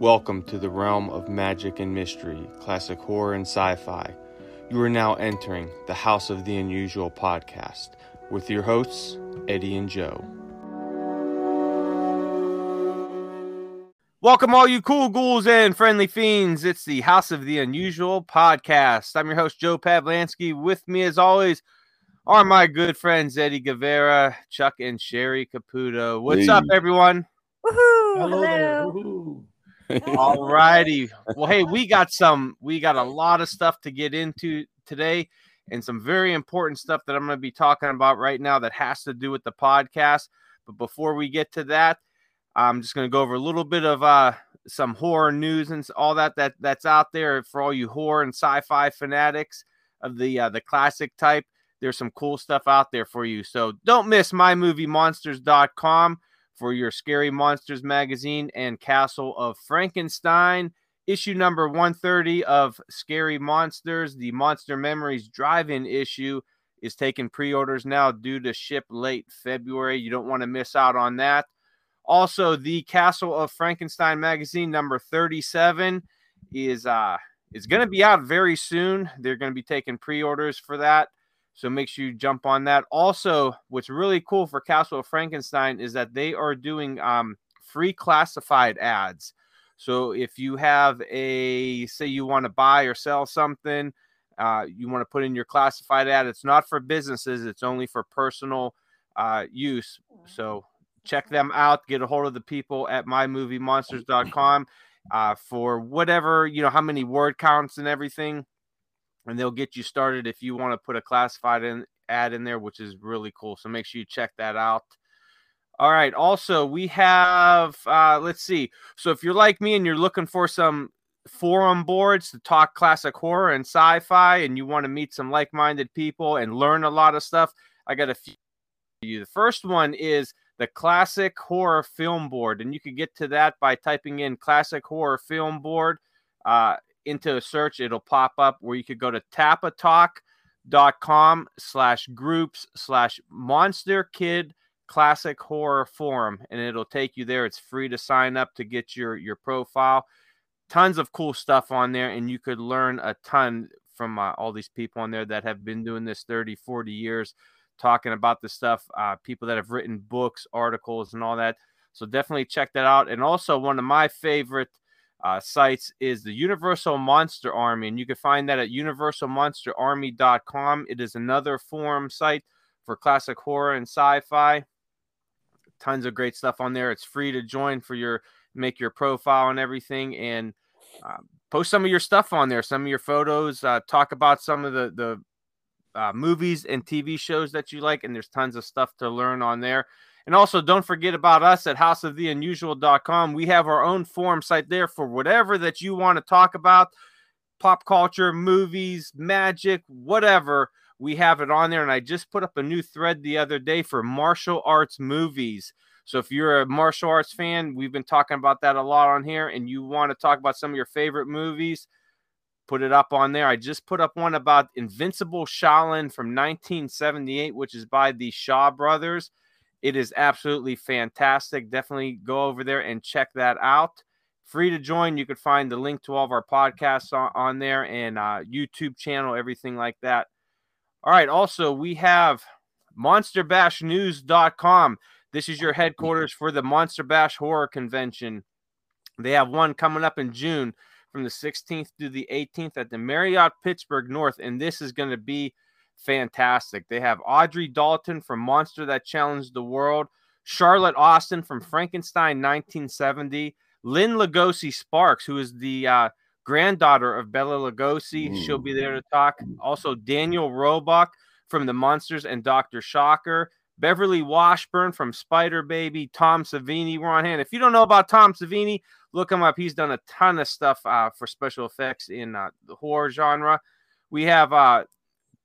Welcome to the realm of magic and mystery, classic horror and sci fi. You are now entering the House of the Unusual podcast with your hosts, Eddie and Joe. Welcome, all you cool ghouls and friendly fiends. It's the House of the Unusual podcast. I'm your host, Joe Pavlansky. With me, as always, are my good friends, Eddie Guevara, Chuck, and Sherry Caputo. What's Hey. up, everyone? Woohoo! Hello, there. Hello. Woohoo. All righty. Well, hey, we got some, we got a lot of stuff to get into today and some very important stuff that I'm going to be talking about right now that has to do with the podcast. But before we get to that, I'm just going to go over a little bit of uh, some horror news and all that, that that's out there for all you horror and sci-fi fanatics of the uh, the classic type. There's some cool stuff out there for you. So don't miss mymoviemonsters.com for your Scary Monsters magazine and Castle of Frankenstein. Issue number 130 of Scary Monsters, the Monster Memories drive in issue, is taking pre orders now due to ship late February. You don't want to miss out on that. Also, the Castle of Frankenstein magazine number 37 is uh is going to be out very soon. They're going to be taking pre-orders for that. So make sure you jump on that. Also, what's really cool for Castle Frankenstein is that they are doing um, free classified ads. So if you have a say you want to buy or sell something, uh, you want to put in your classified ad. It's not for businesses. It's only for personal uh, use. So check them out. Get a hold of the people at mymoviemonsters.com uh, for whatever you know, how many word counts and everything and they'll get you started if you want to put a classified in, ad in there, which is really cool. So make sure you check that out. All right. Also, we have, uh, let's see. So if you're like me and you're looking for some forum boards to talk classic horror and sci fi, and you want to meet some like minded people and learn a lot of stuff, I got a few for you. The first one is the Classic Horror Film Board, and you can get to that by typing in Classic Horror Film Board. Uh, into a search, it'll pop up where you could go to tapatalk.com slash groups slash monster kid classic horror forum and it'll take you there. It's free to sign up to get your your profile. Tons of cool stuff on there and you could learn a ton from uh, all these people on there that have been doing this 30, 40 years talking about the stuff, uh, people that have written books, articles and all that. So definitely check that out. And also one of my favorite uh, sites is the Universal Monster Army, and you can find that at universalmonsterarmy.com. It is another forum site for classic horror and sci-fi. Tons of great stuff on there. It's free to join for your make your profile and everything, and uh, post some of your stuff on there, some of your photos. Uh, talk about some of the the uh, movies and TV shows that you like, and there's tons of stuff to learn on there. And also, don't forget about us at houseoftheunusual.com. We have our own forum site there for whatever that you want to talk about pop culture, movies, magic, whatever. We have it on there. And I just put up a new thread the other day for martial arts movies. So if you're a martial arts fan, we've been talking about that a lot on here, and you want to talk about some of your favorite movies, put it up on there. I just put up one about Invincible Shaolin from 1978, which is by the Shaw brothers. It is absolutely fantastic. Definitely go over there and check that out. Free to join. You could find the link to all of our podcasts on, on there and uh, YouTube channel, everything like that. All right. Also, we have monsterbashnews.com. This is your headquarters for the Monster Bash Horror Convention. They have one coming up in June from the 16th to the 18th at the Marriott Pittsburgh North, and this is going to be fantastic. They have Audrey Dalton from Monster That Challenged the World, Charlotte Austin from Frankenstein 1970, Lynn Lugosi Sparks, who is the uh, granddaughter of Bela Lugosi. She'll be there to talk. Also, Daniel Roebuck from The Munsters and Dr. Shocker. Beverly Washburn from Spider Baby, Tom Savini were on hand. If you don't know about Tom Savini, look him up. He's done a ton of stuff uh, for special effects in uh, the horror genre. We have uh,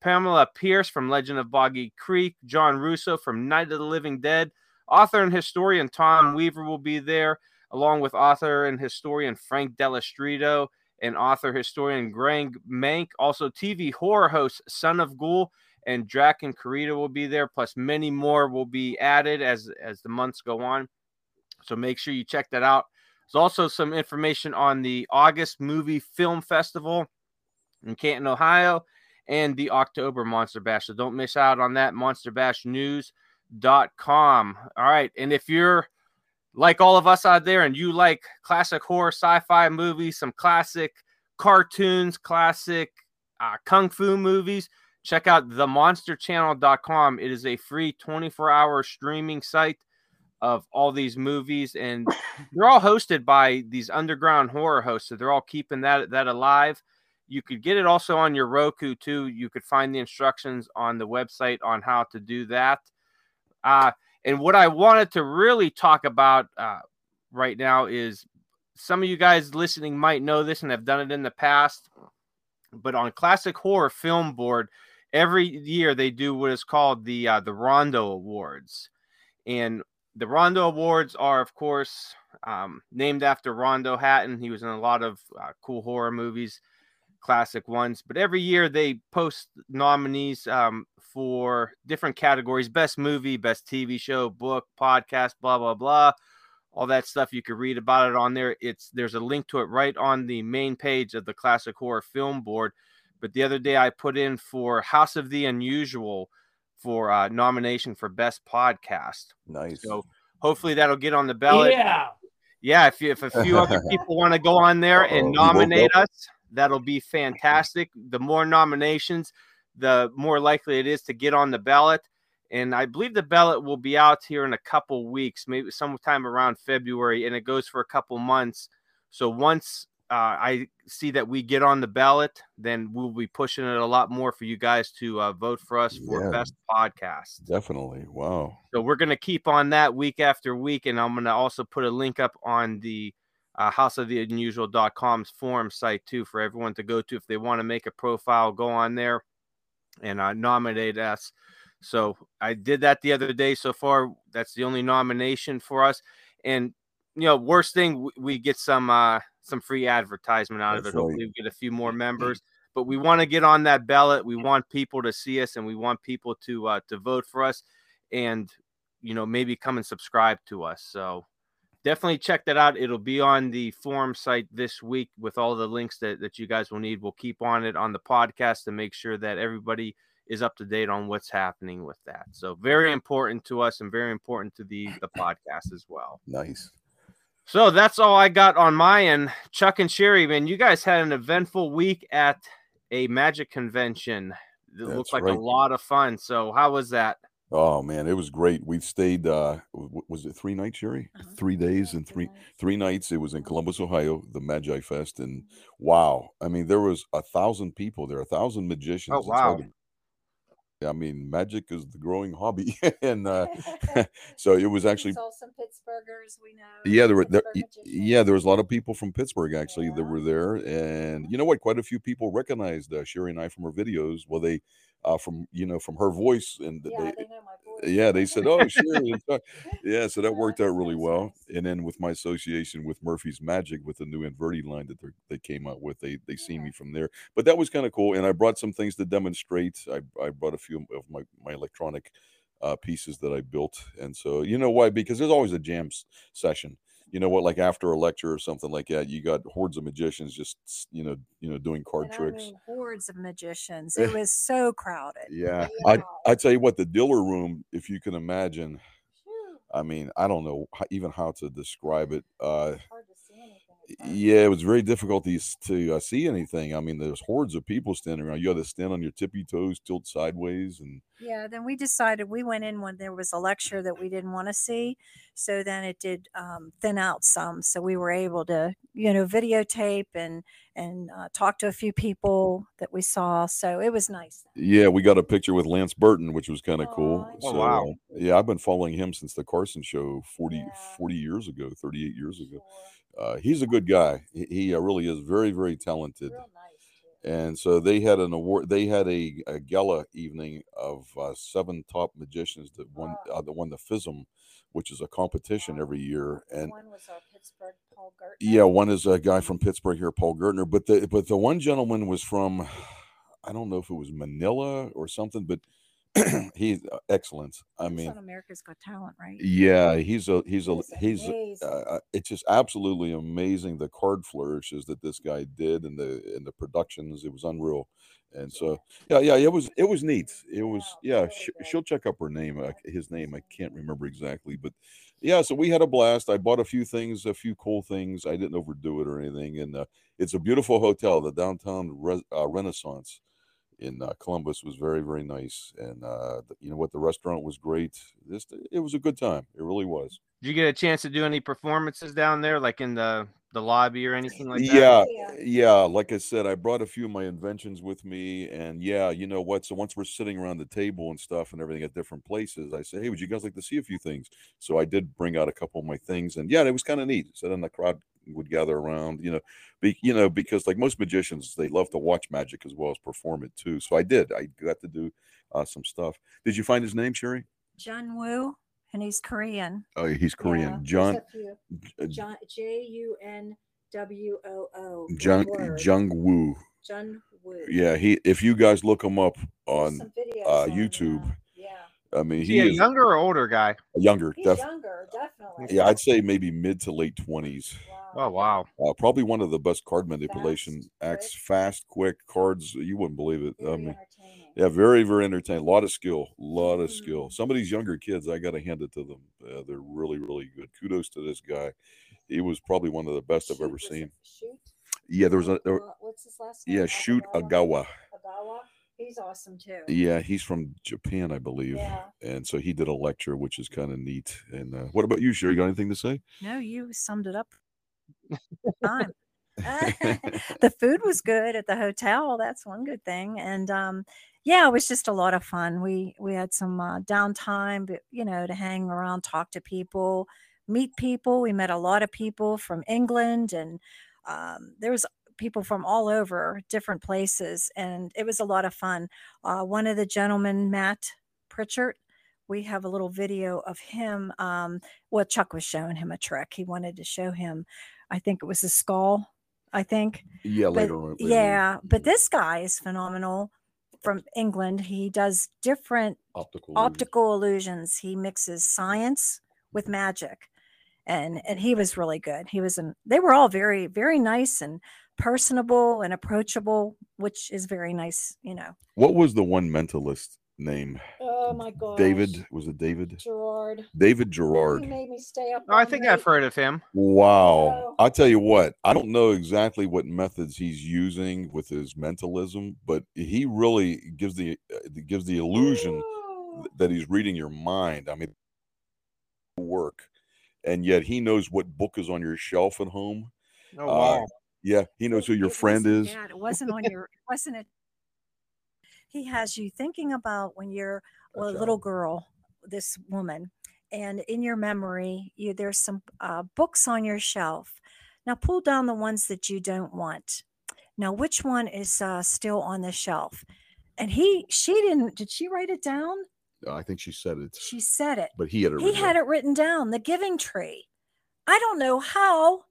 Pamela Pierce from Legend of Boggy Creek, John Russo from Night of the Living Dead. Author and historian Tom Weaver will be there, along with author and historian Frank Dello Stritto and author historian Greg Mank. Also, TV horror host Son of Ghoul and Drac and Karita will be there, plus many more will be added as as the months go on. So make sure you check that out. There's also some information on the August Movie Film Festival in Canton, Ohio, and the October Monster Bash. So don't miss out on that. MonsterBashNews.com. All right. And if you're like all of us out there and you like classic horror sci fi movies, some classic cartoons, classic uh, kung fu movies, check out themonsterchannel.com. It is a free 24 hour streaming site of all these movies, and they're all hosted by these underground horror hosts. So they're all keeping that that alive. You could get it also on your Roku too. You could find the instructions on the website on how to do that. Uh, and what I wanted to really talk about uh, right now is some of you guys listening might know this and have done it in the past, but on Classic Horror Film Board, every year they do what is called the uh, the Rondo Awards, and the Rondo Awards are, of course, um, named after Rondo Hatton. He was in a lot of uh, cool horror movies, classic ones. But every year they post nominees um, for different categories: best movie, best TV show, book, podcast, blah blah blah. All that stuff you can read about it on there. It's there's a link to it right on the main page of the Classic Horror Film Board. But the other day I put in for House of the Unusual for uh, nomination for best podcast. Nice. So hopefully that'll get on the ballot. Yeah. Yeah, if, you, if a few other people want to go on there and Uh-oh, nominate us, that'll be fantastic. The more nominations, the more likely it is to get on the ballot. And I believe the ballot will be out here in a couple weeks, maybe sometime around February, and it goes for a couple months. So once uh, I see that we get on the ballot, then we'll be pushing it a lot more for you guys to uh, vote for us for Yeah. best podcast. Definitely. Wow. So we're going to keep on that week after week. And I'm going to also put a link up on the uh, houseoftheunusual.com's forum site too for everyone to go to if they want to make a profile, go on there and uh, nominate us. So I did that the other day. So far, that's the only nomination for us. And you know, worst thing we, get some uh, some free advertisement out of it. right. Hopefully, we get a few more members. But we want to get on that ballot. We want people to see us, and we want people to uh, to vote for us, and you know maybe come and subscribe to us. So definitely check that out. It'll be on the forum site this week with all the links that, that you guys will need. We'll keep on it on the podcast to make sure that everybody is up to date on what's happening with that. So very important to us and very important to the the podcast as well. Nice. So that's all I got on my end. Chuck and Sherry, man, you guys had an eventful week at a magic convention. It That's looked like right. a lot of fun. So how was that? Oh man, it was great. We stayed uh w- was it three nights, Sherry? Uh-huh. Three days and three three nights. It was in Columbus, Ohio, the Magi Fest, and wow, I mean, there was a thousand people there, a thousand magicians. It's hard wow. I mean, magic is the growing hobby, and uh, so it was actually saw some Pittsburghers we know. yeah, there were there, magicians. yeah, there was a lot of people from Pittsburgh actually that were there, and you know what? Quite a few people recognized uh, Sherry and I from her videos. Well, they uh, from you know from her voice, and Yeah, they, they voice. yeah, they said, "Oh, Sherry." and so- yeah, so that worked out really well. And then with my association with Murphy's Magic, with the new Inverti line that they they came out with, they they seen Yeah. me from there. But that was kind of cool. And I brought some things to demonstrate. I I brought a few of my my electronic uh, pieces that I built. And so you know why? Because there's always a jam session. You know what? Like after a lecture or something like that, you got hordes of magicians just you know you know doing card And I tricks. mean, hordes of magicians. It was so crowded. Yeah, I I tell you what, the dealer room, if you can imagine. I mean, I don't know even how to describe it. Uh, hard to see anything. at first. Yeah, it was very difficult to, to uh, see anything. I mean, there's hordes of people standing around. You had to stand on your tippy toes, tilt sideways, and Yeah, then we decided we went in when there was a lecture that we didn't want to see. So then it did um, thin out some. So we were able to, you know, videotape and and uh, talk to a few people that we saw. So it was nice. yeah, we got a picture with Lance Burton, which was kind of cool. Oh, so, wow. yeah, I've been following him since the Carson show 40, Yeah. 40 years ago, 38 years ago. Sure. Uh, he's a good guy. He, he uh, really is very, very talented. Nice. And so they had an award they had a, a gala evening of uh, seven top magicians that won Wow. uh, that won the FISM which is a competition every year and one was our Pittsburgh Paul Gertner. yeah one is a guy from Pittsburgh here Paul Gertner but the but the one gentleman was from I don't know if it was Manila or something but he's excellence. I mean, America's Got Talent, right? yeah, he's a he's a He's uh, uh, it's just absolutely amazing the card flourishes that this guy did and the and the productions. It was unreal. And so yeah. yeah it was it was neat. It was Yeah, yeah really sh- good. she'll check up her name uh, his name. I can't remember exactly but yeah so we had a blast. I bought a few things a few cool things. I didn't overdo it or anything. And uh, it's a beautiful hotel the downtown Re- uh, renaissance in uh, Columbus was very very nice, and uh, th- you know what, the restaurant was great. This it was a good time. It really was. Did you get a chance to do any performances down there, like in the the lobby or anything like that? yeah, Yeah. yeah. Like I said, I brought a few of my inventions with me, and yeah, you know what? So once we're sitting around the table and stuff and everything at different places, I say, hey, would you guys like to see a few things? So I did bring out a couple of my things, and yeah, it was kind of neat. So then the crowd would gather around, you know, be, you know, because like most magicians, they love to watch magic as well as perform it too. So I did. I got to do uh, some stuff. Did you find his name, Sherry? Jun Woo, and he's Korean. Oh, he's Korean. Yeah, John. a uh, John J U N W O O. one Jung word. Jung Woo. Jun Woo. Yeah, he. If you guys look him up on, uh, YouTube, yeah, I mean, Is he he a is younger or older guy? younger. he's Def- younger, definitely. yeah, I'd say maybe mid to late twenties. Oh wow. Uh, probably one of the best card manipulation Fast, acts. quick. Fast, quick cards. You wouldn't believe it. I mean, yeah, very, very entertaining. A lot of skill. A lot of skill. Mhm. Some of these younger kids, I got to hand it to them. Uh, they're really, really good. Kudos to this guy. He was probably one of the best I've ever seen. Shoot. Yeah, there was a. There, Uh, what's his last name? yeah, shoot Ogawa? Ogawa. Ogawa. He's awesome too. Yeah, he's from Japan, I believe. Yeah. And so he did a lecture, which is kind of neat. And uh, what about you, Sherry? You got anything to say? No, you summed it up. Time. the food was good at the hotel. That's one good thing. And um, yeah, it was just a lot of fun. We we had some uh, downtime, but you know, to hang around, talk to people, meet people. We met a lot of people from England, and um, there was people from all over different places, and it was a lot of fun. Uh, one of the gentlemen, Matt Pritchard. We have a little video of him. Um, well, Chuck was showing him a trick. He wanted to show him. I think it was a skull. I think. Yeah, But- later on. later yeah, but this guy is phenomenal from England. He does different optical. optical illusions. He mixes science with magic. And and he was really good. He was an they were all very very nice and personable and approachable, which is very nice, you know. What was the one mentalist name? Oh my god. David. Was it David? Gerard. David Gerard. He made me stay up. Oh, I think night. I've heard of him. Wow. Oh. I'll tell you what, I don't know exactly what methods he's using with his mentalism, but he really gives the uh, gives the illusion Ooh. that he's reading your mind. I mean, work, and yet he knows what book is on your shelf at home. Oh Uh, wow. Yeah, he knows who your It friend is. that, It wasn't on your. It wasn't it. He has you thinking about when you're A a little girl, this woman, and in your memory, you there's some uh, books on your shelf. Now pull down the ones that you don't want. Now, which one is uh, still on the shelf? And he, she didn't. Did she write it down? I think she said it, She said it. but he had it. He had it written down. The Giving Tree. I don't know how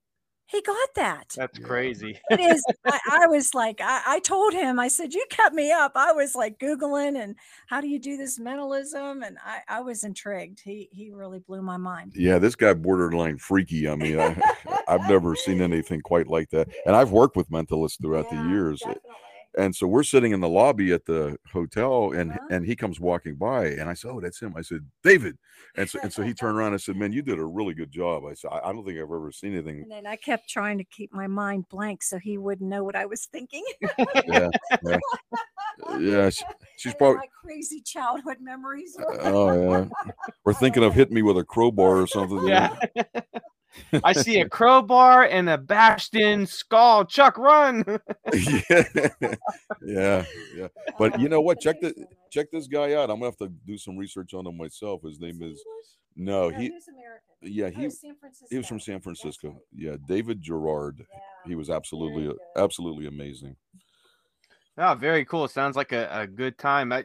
he got that That's crazy. it is. I, I was like, I, I told him, I said, you kept me up. I was like Googling and how do you do this mentalism? And I, I was intrigued. He he really blew my mind. Yeah, this guy borderline freaky. I mean, I, I've never seen anything quite like that. And I've worked with mentalists throughout the years. definitely. And so we're sitting in the lobby at the hotel, and Uh-huh. and he comes walking by, and I said, "Oh, that's him." I said, "David," and so and so he turned around and said, "Man, you did a really good job." I said, "I, I don't think I've ever seen anything." And then I kept trying to keep my mind blank so he wouldn't know what I was thinking. Yeah, yeah, yeah. She, she's probably. my crazy childhood memories. Oh yeah, we're thinking of hitting me with a crowbar or something. Yeah. I see a crowbar and a bashed in skull. Chuck, run. yeah, yeah, yeah. But you know what? Check the check this guy out. I'm gonna have to do some research on him myself. His name is no, he was American. yeah Oh, he San he was from San Francisco. right. Yeah, David Gerard. Yeah. He was absolutely absolutely amazing. Oh, very cool. Sounds like a, a good time. I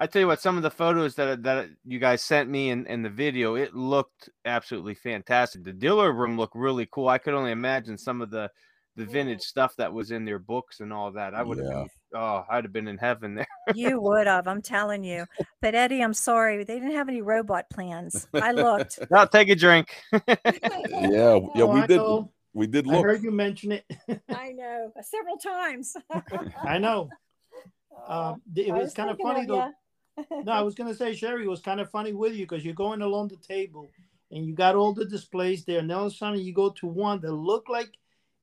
I tell you what, some of the photos that that you guys sent me in, in the video, it looked absolutely fantastic. The dealer room looked really cool. I could only imagine some of the the vintage stuff that was in their books and all that. I would have Yeah. been, oh, I'd have been in heaven there. You would have, I'm telling you. But Eddie, I'm sorry, they didn't have any robot plans. I looked. now take a drink. Yeah, yeah, Oh, we did. We did look. I heard you mention it. I know several times. I know. Uh, Um, it I was kind of funny though. Ya. No, I was gonna say Sherry it was kind of funny with you because you're going along the table and you got all the displays there, and all of a sudden you go to one that looked like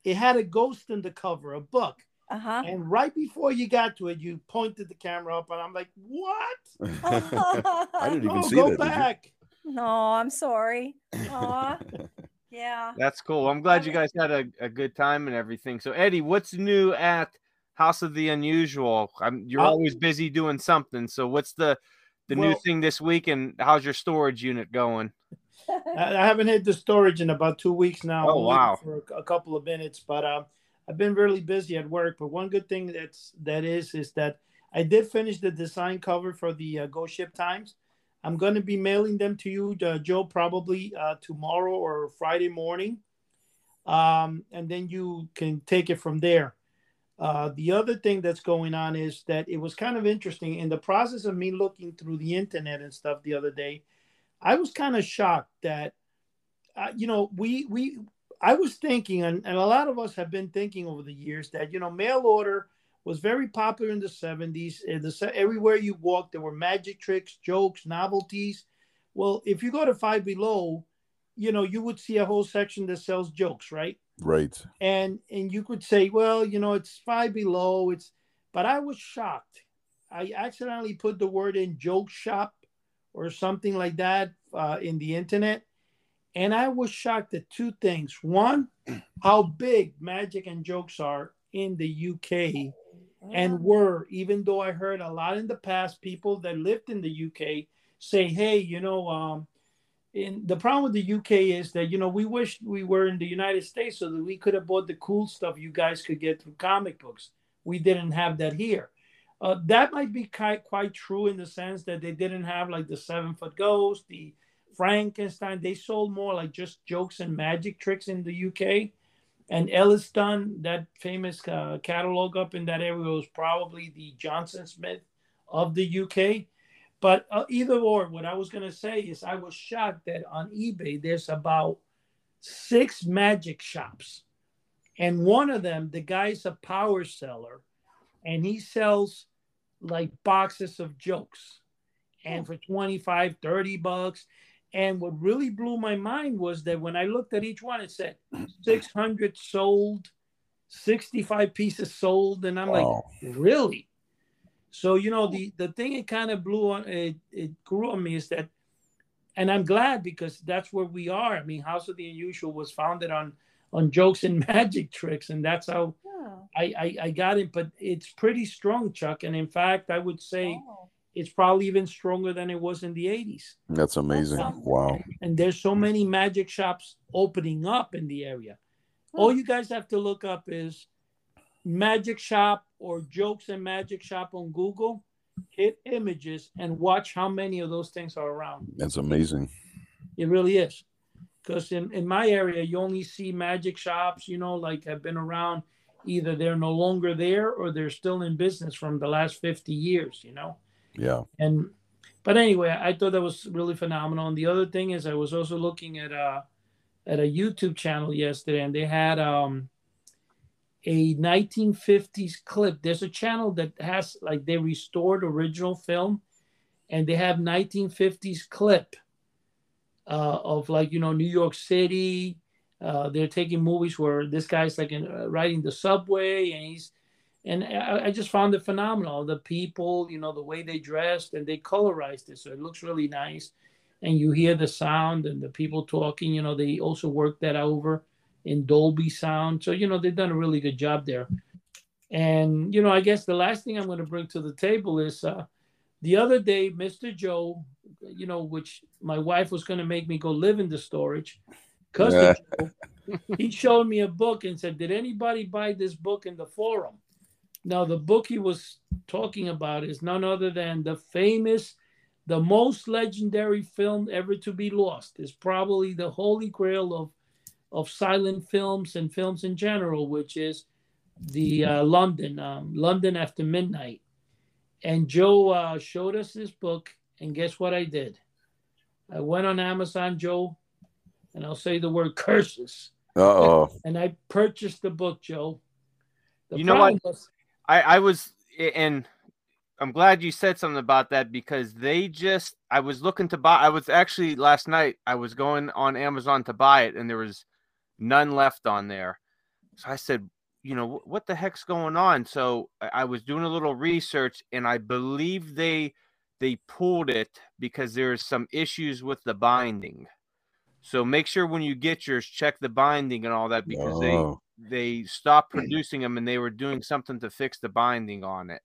it had a ghost in the cover, a book. Uh-huh. And right before you got to it, you pointed the camera up, and I'm like, "What? I didn't even oh, see go that. did you? back!" No, I'm sorry. Aw. yeah. That's cool. I'm glad you guys had a, a good time and everything. So Eddie, what's new at House of the Unusual? I'm, you're Uh, always busy doing something. So what's the the new thing this week and how's your storage unit going? I, haven't hit the storage in about two weeks now. Oh, wow. For a, a couple of minutes, but um, I've been really busy at work. But one good thing that's that is is that I did finish the design cover for the uh, Go Ship Times. I'm going to be mailing them to you, uh, Joe, probably uh, tomorrow or Friday morning, um, and then you can take it from there. Uh, the other thing that's going on is that it was kind of interesting in the process of me looking through the internet and stuff the other day. I was kind of shocked that, uh, you know, we we I was thinking, and, and a lot of us have been thinking over the years that you know, mail order was very popular in the seventies. Everywhere you walked, there were magic tricks, jokes, novelties. Well, if you go to Five Below, you know, you would see a whole section that sells jokes, right? Right. and and you could say well you know it's five below it's but i was shocked. I accidentally put the word in joke shop or something like that uh, in the internet and i was shocked at two things. One how big magic and jokes are in the uk and were even though i heard a lot in the past people that lived in the uk say hey you know um in the problem with the UK is that you know we wish we were in the United States so that we could have bought the cool stuff you guys could get through comic books. We didn't have that here. Uh, that might be quite quite true in the sense that they didn't have like the seven foot ghost, the Frankenstein. They sold more like just jokes and magic tricks in the UK. And Ellisdon, that famous uh, catalog up in that area, was probably the Johnson Smith of the UK. But uh, either or, what I was going to say is I was shocked that on eBay there's about six magic shops. And one of them, the guy's a power seller and he sells like boxes of jokes and for 25, 30 bucks. And what really blew my mind was that when I looked at each one, it said 600 sold, 65 pieces sold. And I'm like, really? So you know the the thing it kind of blew on it, it grew on me is that, and I'm glad because that's where we are. I mean, House of the Unusual was founded on on jokes and magic tricks, and that's how Oh, I I, I got it. But it's pretty strong, Chuck. And in fact, I would say oh. it's probably even stronger than it was in the '80s. That's amazing. something. Wow. And there's so many magic shops opening up in the area. All you guys have to look up is magic shop or jokes and magic shop on Google, hit images and watch how many of those things are around. That's amazing. It really is. Because in, in my area, you only see magic shops, you know, like have been around. Either they're no longer there or they're still in business from the last 50 years, you know? Yeah. And, but anyway, I thought that was really phenomenal. And the other thing is, I was also looking at a, at a YouTube channel yesterday and they had, um, a 1950s clip. There's a channel that has like they restored original film, and they have 1950s clip uh, of like you know New York City. Uh, they're taking movies where this guy's like in, uh, riding the subway, and he's and I, I just found it phenomenal. The people, you know, the way they dressed and they colorized it, so it looks really nice. And you hear the sound and the people talking. You know, they also worked that over in Dolby sound. So, you know, they've done a really good job there. And, you know, I guess the last thing I'm going to bring to the table is uh, the other day, Mr. Joe, you know, which my wife was going to make me go live in the storage. Joe, he showed me a book and said, Did anybody buy this book in the forum? Now, the book he was talking about is none other than the famous, the most legendary film ever to be lost. Is probably the holy grail of of silent films and films in general, which is the uh, London, um, London After Midnight. And Joe uh, showed us this book, and guess what I did? I went on Amazon, Joe, and I'll say the word curses. Uh oh. And I purchased the book, Joe. The You know what? was- I, I was, and I'm glad you said something about that because they just, I was looking to buy, I was actually last night, I was going on Amazon to buy it and there was none left on there. So I said, you know, what the heck's going on? So I I was doing a little research and I believe they, they pulled it because there's some issues with the binding. So make sure when you get yours, check the binding and all that because they, Oh. they stopped producing them and they were doing something to fix the binding on it.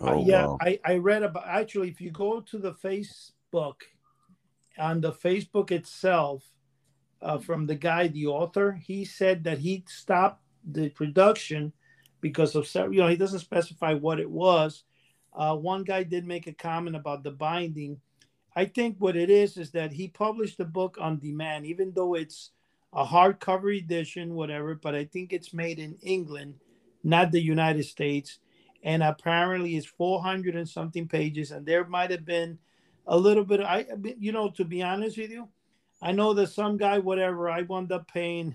Uh, Oh, yeah, wow. I, I read about actually if you go to the Facebook on the Facebook itself uh, from the guy, the author, he said that he stopped the production because of several, you know, he doesn't specify what it was. Uh, one guy did make a comment about the binding. I think what it is is that he published the book on demand, even though it's a hardcover edition, whatever, but I think it's made in England, not the United States and apparently it's 400 and something pages and there might have been a little bit I you know to be honest with you i know that some guy whatever i wound up paying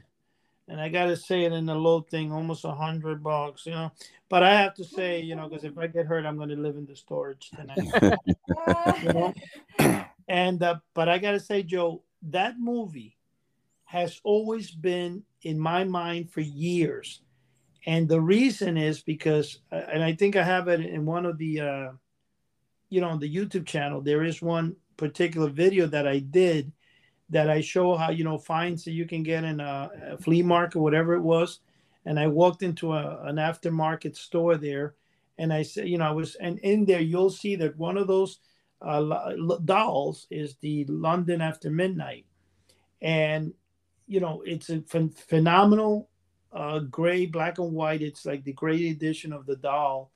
and i gotta say it in the low thing almost a hundred bucks you know but i have to say you know because if i get hurt i'm going to live in the storage tonight you know? and uh, but i gotta say joe that movie has always been in my mind for years and the reason is because uh, and i think i have it in one of the uh you know on the youtube channel there is one particular video that i did that i show how you know finds that you can get in a, a flea market whatever it was and i walked into a, an aftermarket store there and i said you know i was and in there you'll see that one of those uh, dolls is the london after midnight and you know it's a phen- phenomenal uh, gray, black and white. It's like the gray edition of the doll,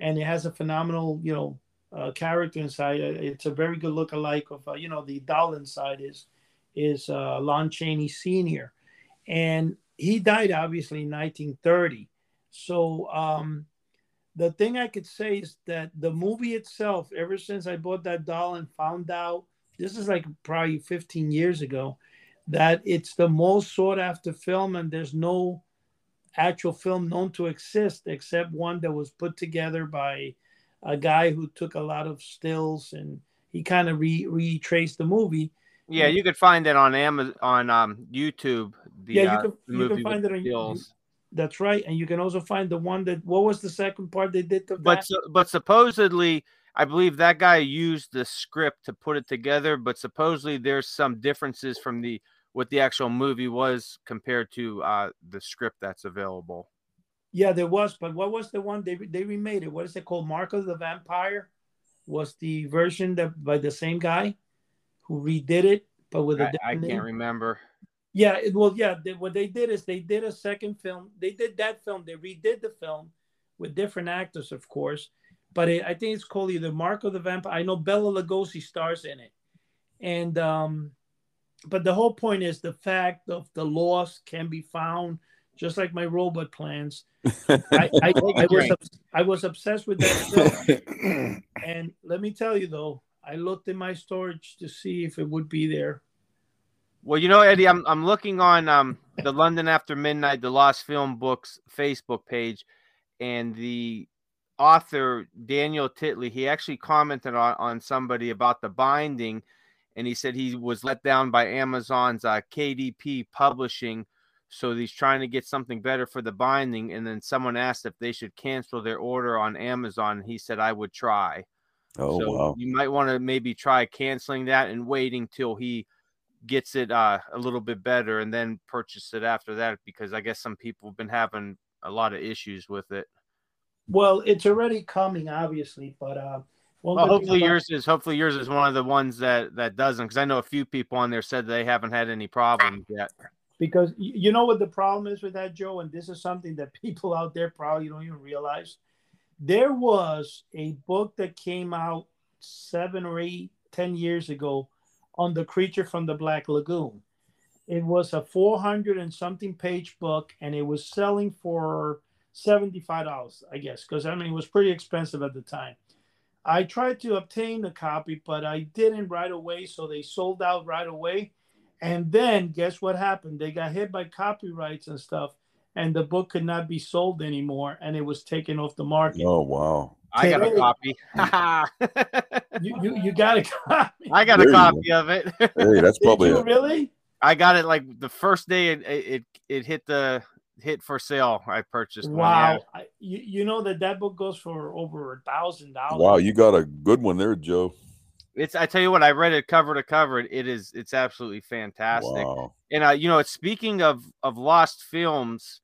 and it has a phenomenal, you know, uh, character inside. It's a very good look alike of, uh, you know, the doll inside is is uh, Lon Chaney Senior, and he died obviously in 1930. So um, the thing I could say is that the movie itself, ever since I bought that doll and found out, this is like probably 15 years ago, that it's the most sought after film, and there's no actual film known to exist except one that was put together by a guy who took a lot of stills and he kind of re- retraced the movie. Yeah, you could find it on Amazon on um YouTube. The, Yeah, you uh, can- you can find it on you- stills. That's right, and you can also find the one that. What was the second part they did to But that? su- but supposedly, I believe that guy used the script to put it together. But supposedly, there's some differences from the what the actual movie was compared to uh, the script that's available. Yeah, there was, but what was the one they they remade it? What is it called? Mark of the Vampire was the version that by the same guy who redid it, but with a I, I different name? can't remember. Yeah, it, well, yeah. They, what they did is they did a second film. They did that film. They redid the film with different actors, of course. But it, I think it's called either Mark of the Vampire. I know Bela Lugosi stars in it, and um, but the whole point is the fact of the loss can be found, just like my robot plans. I, I, I was I was obsessed with that film, and let me tell you though, I looked in my storage to see if it would be there. Well, you know, Eddie, I'm I'm looking on um the London After Midnight, the Lost Film Books Facebook page, and the author Daniel Titley, he actually commented on, on somebody about the binding, and he said he was let down by Amazon's uh, KDP Publishing, so he's trying to get something better for the binding. And then someone asked if they should cancel their order on Amazon. He said I would try. Oh so wow. you might want to maybe try canceling that and waiting till he gets it uh, a little bit better and then purchase it after that because I guess some people have been having a lot of issues with it. Well, it's already coming, obviously, but uh, one Well, hopefully about- yours is hopefully yours is one of the ones that that doesn't because I know a few people on there said they haven't had any problems yet. because you know what the problem is with that, Joe, and this is something that people out there probably don't even realize. There was a book that came out seven or eight, ten years ago on the creature from the Black Lagoon, It was a 400 and something page book, and it was selling for $75, I guess, because I mean, it was pretty expensive at the time. I tried to obtain a copy, but I didn't right away. So they sold out right away. And then guess what happened? They got hit by copyrights and stuff, and the book could not be sold anymore, and it was taken off the market. Oh wow! I got a copy. You, you, you got a copy. I got There a you copy of it. Hey, that's Did probably you a, really? I got it like the first day it it it hit the hit for sale. I purchased. Wow. yeah. I, you, you know that that book goes for over a thousand dollars. wow. You got a good one there, Joe. It's I tell you what, I read it cover to cover. It is it's absolutely fantastic. Wow. And uh, you know, it's speaking of of lost films,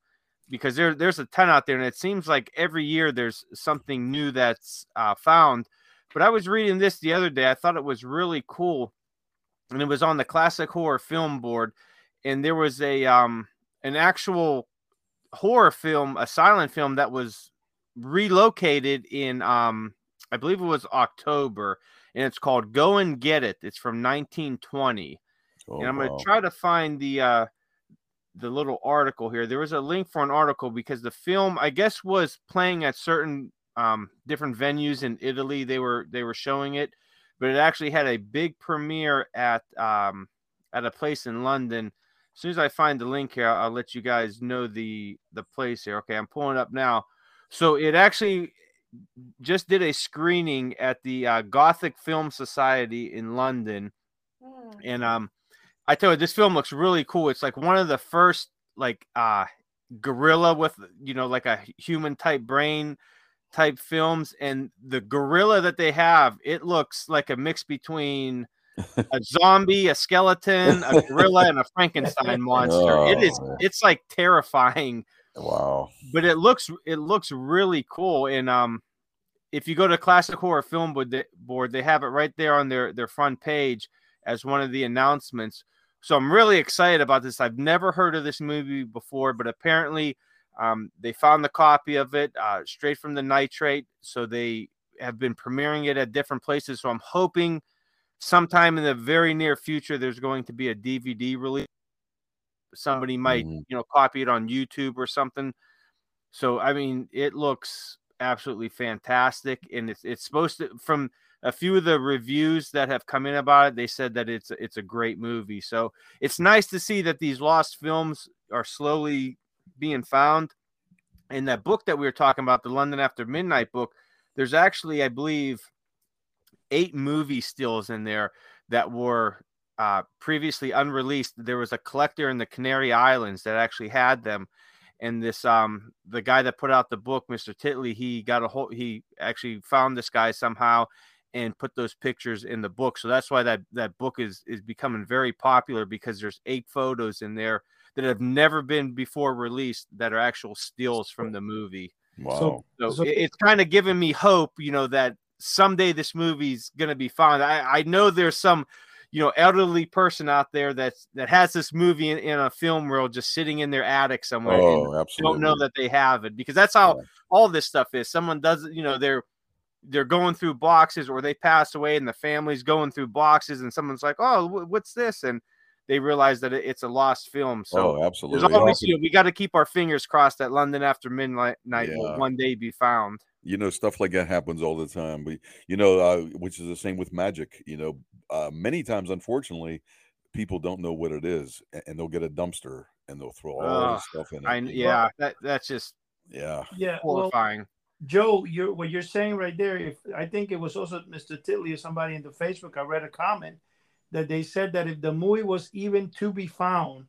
because there there's a ton out there, and it seems like every year there's something new that's uh, found. But I was reading this the other day. I thought it was really cool, and it was on the classic horror film board, and there was a um an actual horror film, a silent film that was relocated in um I believe it was October, and it's called Go and Get It. It's from 1920 Oh, and I'm going to try to find the uh the little article here. There was a link for an article because the film, I guess, was playing at certain um different venues in Italy. They were they were showing it, but it actually had a big premiere at um at a place in London. As soon as I find the link here, I'll, I'll let you guys know the the place here. Okay, I'm pulling it up now. So it actually just did a screening at the uh, Gothic Film Society in London and um i tell you this film looks really cool it's like one of the first like uh gorilla with you know like a human type brain type films and the gorilla that they have it looks like a mix between a zombie a skeleton a gorilla and a frankenstein monster it is Oh. it's like terrifying Wow. but it looks it looks really cool and um if you go to classic horror film board they have it right there on their their front page as one of the announcements so i'm really excited about this i've never heard of this movie before but apparently um, they found the copy of it uh, straight from the nitrate so they have been premiering it at different places so i'm hoping sometime in the very near future there's going to be a dvd release somebody might Mhm. you know copy it on youtube or something so i mean it looks absolutely fantastic and it's it's supposed to from a few of the reviews that have come in about it they said that it's it's a great movie so it's nice to see that these lost films are slowly being found In that book that we were talking about the london after midnight book there's actually i believe eight movie stills in there that were uh, previously unreleased. There was a collector in the Canary Islands that actually had them, and this um the guy that put out the book, Mr. Titley, he got a whole he actually found this guy somehow and put those pictures in the book. So that's why that that book is is becoming very popular because there's eight photos in there that have never been before released that are actual steals from the movie. Wow. So, So- it- it's kind of giving me hope, you know, that someday this movie's gonna be found. I, I know there's some, you know, elderly person out there that's that has this movie in, in a film reel just sitting in their attic somewhere and oh, absolutely. don't know that they have it because that's how Yeah. all this stuff is. Someone does you know, they're they're going through boxes or they pass away and the family's going through boxes and someone's like, oh, wh- what's this? And they realize that it- it's a lost film. So oh, absolutely. there's always, you know, we got to keep our fingers crossed that London after midnight night Yeah. will one day be found. you know stuff like that happens all the time but you know uh, which is the same with magic you know uh, many times unfortunately people don't know what it is a- and they'll get a dumpster and they'll throw all Ugh, this stuff in it I yeah, that that's just yeah Yeah. Well, horrifying. Joe, you're what you're saying right there. If I think it was also Mr. Titley or somebody in the Facebook, I read a comment that they said that if the movie was even to be found,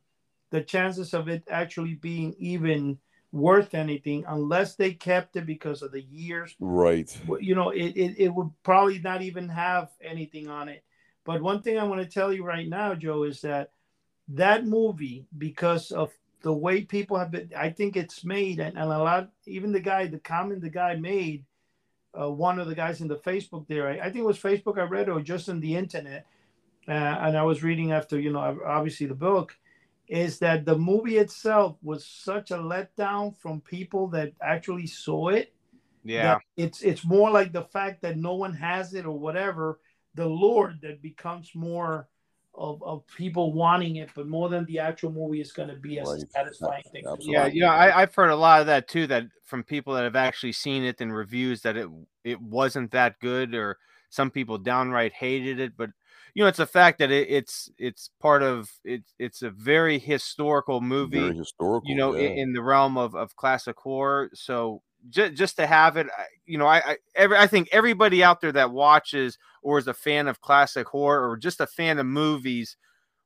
the chances of it actually being even worth anything, unless they kept it because of the years, right you know, it, it, it would probably not even have anything on it. But one thing I want to tell you right now, Joe, is that that movie, because of the way people have been, I think it's made, and, and a lot, even the guy, the comment the guy made, uh, one of the guys in the Facebook there, I, I think it was Facebook I read or just on the internet, uh, and I was reading after, you know, obviously the book, is that the movie itself was such a letdown from people that actually saw it Yeah. it's it's more like the fact that no one has it or whatever the lord that becomes more of, of people wanting it, but more than the actual movie is going to be a Right. satisfying thing. for Absolutely. Yeah, me. you know, I, I've heard a lot of that too. That from people that have actually seen it and reviews that it it wasn't that good, or some people downright hated it. But you know, it's a fact that it, it's it's part of it's it's a very historical movie. Very historical. you know, yeah. in, in the realm of, of classic horror. So just just to have it, you know, I I, every, I think everybody out there that watches or is a fan of classic horror or just a fan of movies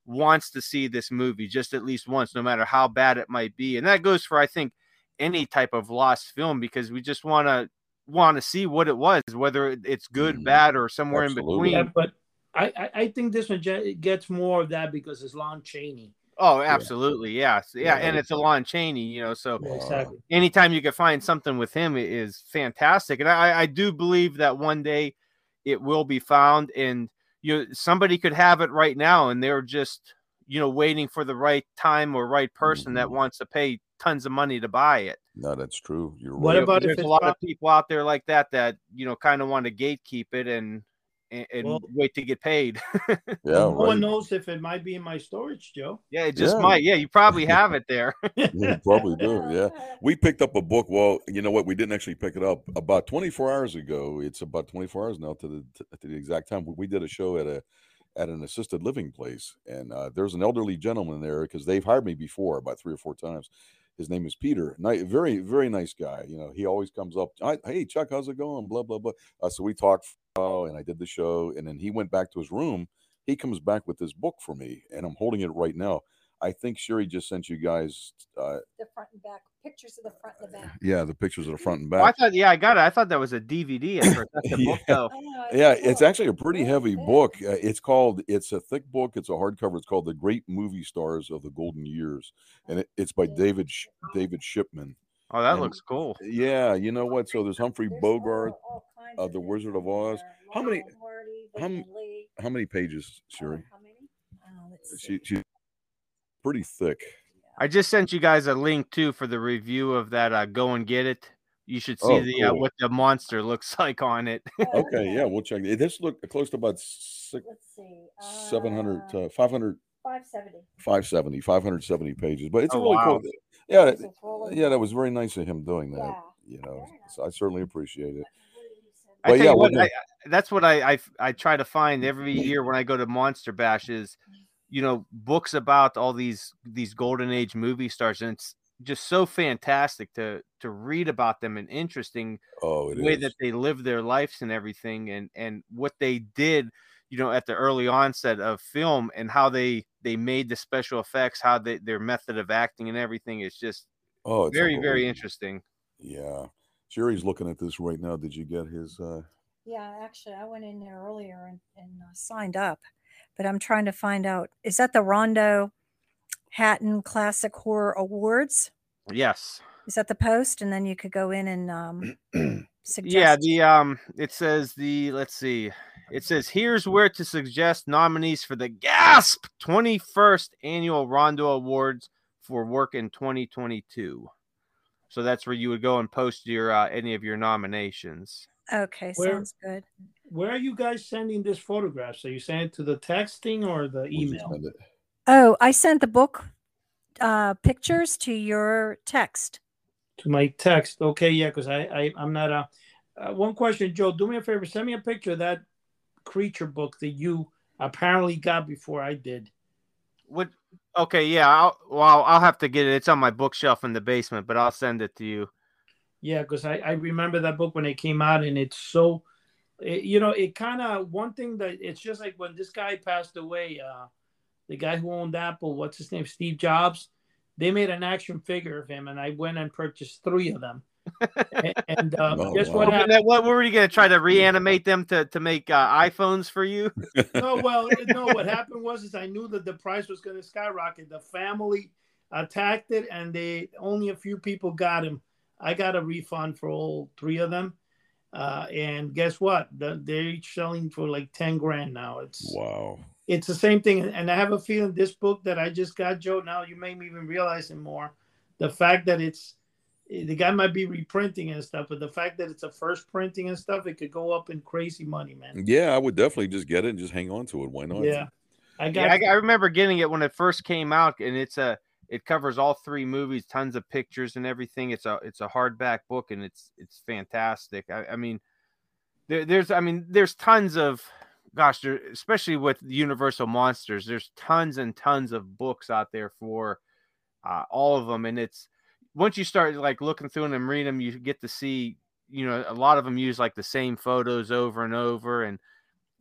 wants to see this movie just at least once, no matter how bad it might be. And that goes for I think any type of lost film because we just want to want to see what it was, whether it's good, Mhm. bad, or somewhere Absolutely. in Yeah, between. but I, I, I think this one gets more of that because it's Lon Chaney. Oh, absolutely, yeah, So, yeah, Yeah. and it's a Lon Chaney, you know, so Exactly. anytime you can find something with him i- is fantastic and i i do believe that one day it will be found and you know somebody could have it right now and they're just you know waiting for the right time or right person that Mhm. wants to pay tons of money to buy it No, that's true. You're right. What right. about if there's a lot pop- of people out there like that that you know kind of want to gatekeep it and and, and Well- wait to get paid Yeah, no one knows if it might be in my storage, Joe. yeah it just Yeah. might yeah you probably have it there You probably do. Yeah. We picked up a book. Well, you know what? We didn't actually pick it up about 24 hours ago. It's about 24 hours now to the to the exact time. We- We did a show at a at an assisted living place, and uh, there's an elderly gentleman there because they've hired me before about three or four times. His name is Peter. Ni- very very nice guy. You know, he always comes up. "Hi- Hey Chuck, how's it going? Blah blah blah. Uh, so we talked, for a while, and I did the show, and then he went back to his room. He comes back with this book for me, and I'm holding it right now. I think Sherry just sent you guys uh, The front and back pictures of the front and the back. yeah, the pictures of the front and Well, i back. thought yeah i got it i thought that was a dvd at first that's a book Yeah. though I know, yeah, a it's actually a pretty Very heavy thick. book. Uh, it's called. It's a thick book. It's a hardcover. It's called "The Great Movie Stars of the Golden Years," and it, it's by David David Shipman. Oh that And- looks cool Yeah, you know what? So there's Humphrey There's Bogart. all- all uh, of The Wizard of Oz. there. How many- how m- Vivien Leigh. How many pages, Sherry? how many? Oh, let's She she's pretty thick. I just sent you guys a link too for the review of that. Uh, go and get it. You should see Oh, the uh, what the monster looks like on it. Oh, Okay, yeah, we'll check. it. This look close to about six, Let's 700, uh, uh, 500, 570. 570, 570 pages. But it's Oh, really wow. cool. Yeah, It's a full yeah, that was very nice of him doing that. Yeah. You know, so I certainly appreciate it. I But tell yeah, what, I, I- that's what I, I I try to find every year when I go to Monster Bash is, you know, books about all these these golden age movie stars, and it's just so fantastic to to read about them and interesting Oh, the way is. that they lived their lives and everything and and what they did you know at the early onset of film and how they they made the special effects how they their method of acting and everything is just oh, it's very very interesting Yeah. Jerry's looking at this right now. Did you get his? uh Yeah, actually, I went in there earlier and, and uh, signed up, but I'm trying to find out is that the Rondo Hatton Classic Horror Awards? yes Is that the post? And then you could go in and um, suggest. yeah the um it says the let's see it says here's where to suggest nominees for the gasp 21st annual rondo awards for work in 2022 so that's where you would go and post your uh, any of your nominations okay, Where- sounds good. Where are you guys sending this photograph? So you send it to the texting or the email? Oh, I sent the book uh, pictures to your text. To my text. Okay, yeah, because I, I I'm not a. Uh, one question, Joe. Do me a favor. Send me a picture of that creature book that you apparently got before I did. What? Okay, yeah. I'll, well, I'll have to get it. It's on my bookshelf in the basement, but I'll send it to you. Yeah, because I, I remember that book when it came out, and it's so, it, you know, it kind of one thing that it's just like when this guy passed away, uh, the guy who owned Apple, what's his name, Steve Jobs. They made an action figure of him, and I went and purchased three of them. and and uh, Oh, guess wow. what Okay, happened? now, what were you gonna try to reanimate them to to make uh, iPhones for you? no, well, no. What happened was is I knew that the price was going to skyrocket. The family attacked it, and they only a few people got him. I got a refund for all three of them, uh, and guess what? The, they're each selling for like ten grand now. It's Wow. It's the same thing, and I have a feeling this book that I just got, Joe. Now you made me even realize it more. The fact that it's the guy might be reprinting and stuff, but the fact that it's a first printing and stuff, it could go up in crazy money, man. Yeah, I would definitely just get it and just hang on to it. Why not? Yeah. I got. Yeah, I, I remember getting it when it first came out, and it's a it covers all three movies, tons of pictures and everything. It's a it's a hardback book, and it's it's fantastic. I, I mean, there, there's I mean there's tons of gosh, there, especially with Universal Monsters, there's tons and tons of books out there for uh, all of them, and it's once you start like looking through them and reading them, you get to see you know a lot of them use like the same photos over and over and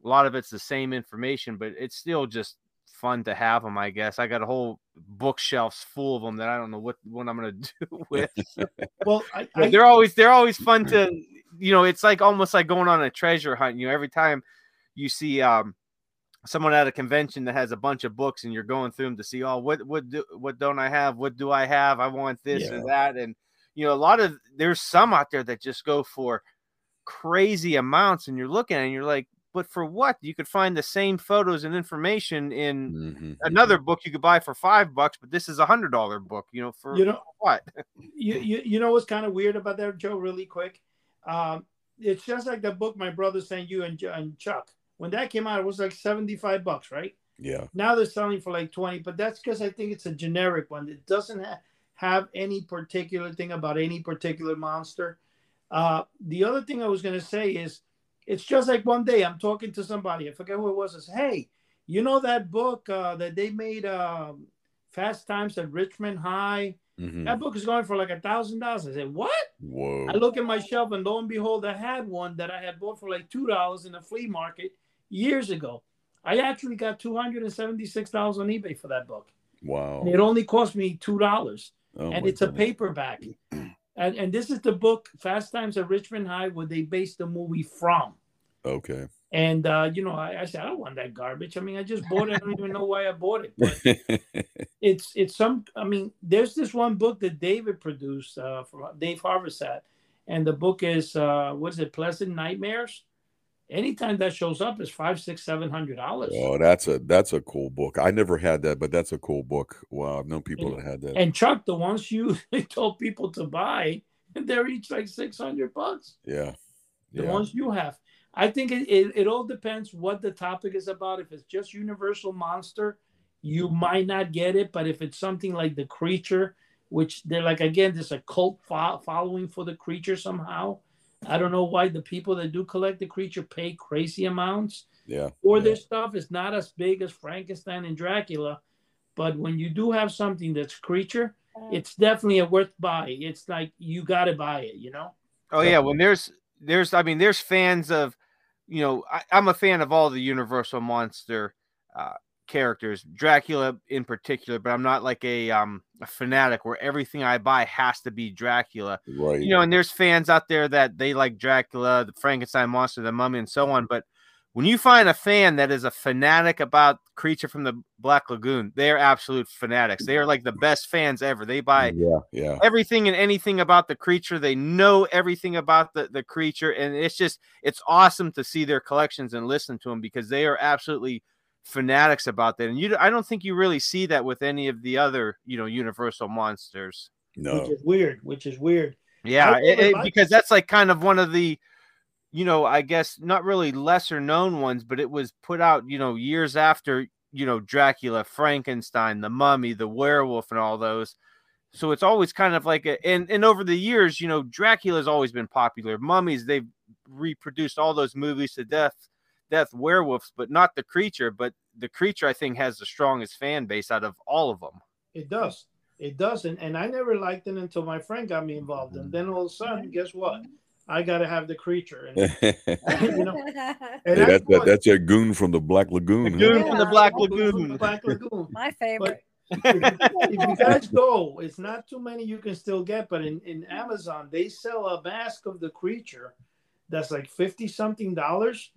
a lot of it's the same information but it's still just fun to have them i guess. I got a whole bookshelves full of them that i don't know what what i'm gonna do with. Well, I, I, they're always they're always fun to you know it's like almost like going on a treasure hunt you know every time you see um someone at a convention that has a bunch of books and you're going through them to see oh what what do what don't i have what do i have i want this Yeah. and that and you know a lot of there's some out there that just go for crazy amounts and you're looking and you're like but for what you could find the same photos and information in Mhm. another book you could buy for five bucks but this is a hundred dollar book you know for you know, what you, you you know what's kind of weird about that, Joe? Really quick, um, it's just like the book my brother sent you and, and Chuck. When that came out, it was like seventy five bucks, right? Yeah. Now they're selling for like 20, but that's because I think it's a generic one. It doesn't ha- have any particular thing about any particular monster. Uh, the other thing I was going to say is it's just like one day I'm talking to somebody, I forget who it was, I said, hey, you know that book uh, that they made um, Fast Times at Ridgemont High? Mhm. That book is going for like a thousand dollars. I said, what? Whoa. I look at my shelf and lo and behold, I had one that I had bought for like two dollars in a flea market years ago. I actually got two hundred and seventy-six dollars on eBay for that book. Wow. And it only cost me two dollars, Oh and it's a paperback. and and this is the book Fast Times at Ridgemont High, where they based the movie from. Okay. And uh, you know, I, I said I don't want that garbage. I mean, I just bought it. I don't even know why I bought it. It's it's some. I mean, there's this one book that David produced uh, from Dave Harvesat, and the book is uh, what is it? Pleasant Nightmares. Anytime that shows up is five, six, seven hundred dollars. oh, that's a that's a cool book. I never had that, but that's a cool book. Wow, I've known people that had that. And Chuck, the ones you told people to buy, they're each like six hundred bucks. yeah. The Yeah. ones you have. I think it, it, it all depends what the topic is about. If it's just Universal Monster, you might not get it. But if it's something like the creature, which they're like, again, there's a cult fo- following for the creature somehow. I don't know why the people that do collect the creature pay crazy amounts. Yeah. Or yeah. their stuff is not as big as Frankenstein and Dracula. But when you do have something that's creature, it's definitely a worth buy. It's like you got to buy it, you know? Oh yeah, when there's there's I mean there's fans of you know I, I'm a fan of all the Universal monster uh, characters, Dracula in particular, but I'm not like a um a fanatic where everything I buy has to be Dracula. Right. You know, and there's fans out there that they like Dracula, the Frankenstein monster, the Mummy, and so on. But when you find a fan that is a fanatic about Creature from the Black Lagoon, they are absolute fanatics. They are like the best fans ever. They buy yeah. Yeah. everything and anything about the creature. They know everything about the, the creature, and it's just it's awesome to see their collections and listen to them because they are absolutely fanatics about that. And you, I don't think you really see that with any of the other, you know, Universal monsters. No. Which is weird, which is weird. Yeah, it- it- because that's like kind of one of the, you know, I guess not really lesser known ones, but it was put out, you know, years after, you know, Dracula, Frankenstein, the Mummy, the Werewolf, and all those. So it's always kind of like a, and and over the years, you know, Dracula's always been popular. Mummies, they've reproduced all those movies to death, death werewolves, but not the creature. But the creature, I think, has the strongest fan base out of all of them. It does. It does. And, and I never liked it until my friend got me involved. And then all of a sudden, guess what? I got to have the creature. And, you know, and that's that, what- that's a goon from the Black Lagoon. huh? Goon from the Black From the Lagoon. Black Lagoon. My favorite. if you guys go, it's not too many you can still get, but in, in Amazon, they sell a mask of the creature that's like 50 something dollars.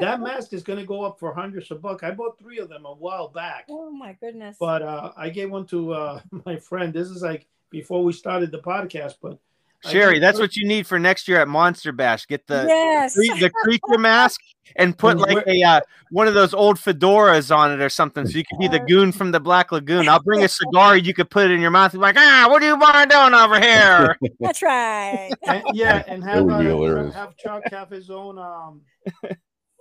That mask is going to go up for hundreds of bucks. I bought three of them a while back. oh my goodness. but uh, I gave one to uh, my friend. This is like before we started the podcast, but Sherry, that's what you need for next year at Monster Bash. Get the yes. cre- the creature mask and put like a uh, one of those old fedoras on it or something, so you could be the goon from the Black Lagoon. I'll bring a cigar. You could put it in your mouth. and be like, ah, what are you boy doing over here? That's right. and, yeah, and have, uh, have Chuck have his own um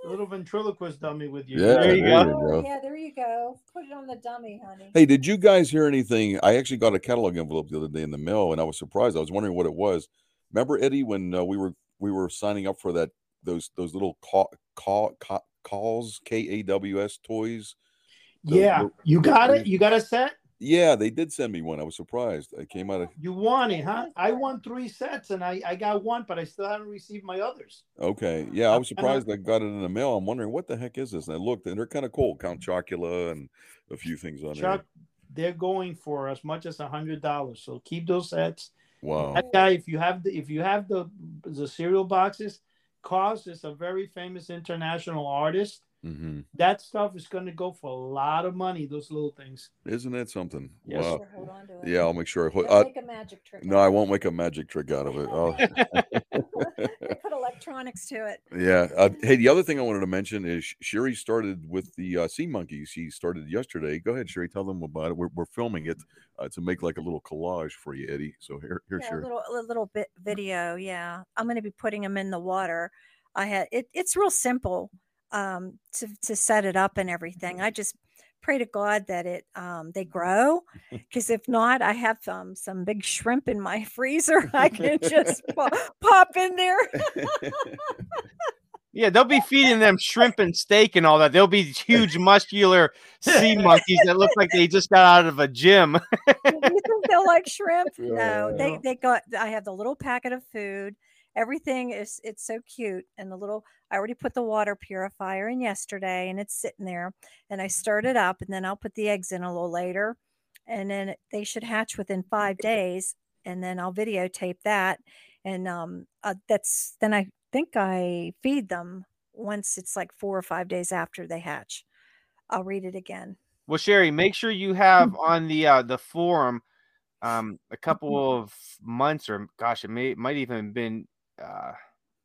a little ventriloquist dummy with you. Yeah, There you there go. you Oh, go. yeah, there you go. Put it on the dummy, honey. Hey, did you guys hear anything? I actually got a catalog envelope the other day in the mail, and I was surprised. I was wondering what it was. Remember Eddie when uh, we were we were signing up for that those those little call call, call calls K A W S toys? Those Yeah, little- you got it. You got a set. Yeah, they did send me one. I was surprised. I came out of You won it, huh? I won three sets, and I I got one, but I still haven't received my others. okay. Yeah, I was surprised I got it in the mail. I'm wondering what the heck is this? And I looked, and they're kind of cool. Count Chocula and a few things on Chuck, they're going for as much as a hundred dollars. So keep those sets. Wow. That guy, if you have the if you have the the cereal boxes, KAWS is a very famous international artist. Hmm That stuff is going to go for a lot of money. Those little things. Isn't that something? Yes. Wow. Sure, hold on to it. Yeah, I'll make sure. I, Don't uh, make a magic trick. no, I won't make a magic trick out of it. Oh. Put electronics to it. Yeah. Uh, hey, the other thing I wanted to mention is Sherry started with the uh, Sea Monkeys. She started yesterday. Go ahead, Sherry. Tell them about it. We're, we're filming it uh, to make like a little collage for you, Eddie. So here, here, Yeah, a little a little bit video. Yeah, I'm going to be putting them in the water. I had it. It's real simple um, to to set it up and everything. I just pray to God that it um, they grow, because if not, I have um, some big shrimp in my freezer. I can just pop, pop in there. Yeah, they'll be feeding them shrimp and steak and all that. They'll be huge, muscular sea monkeys that look like they just got out of a gym. you think they'll like shrimp? No, they they got. I have the little packet of food. Everything is it's so cute, and the little. I already put the water purifier in yesterday, and it's sitting there. And I stirred it up, and then I'll put the eggs in a little later, and then they should hatch within five days. And then I'll videotape that, and um, uh, that's then I think I feed them once it's like four or five days after they hatch. I'll read it again. Well, Sherry, make sure you have on the uh, the forum um, a couple of months, or gosh, it may might even been uh,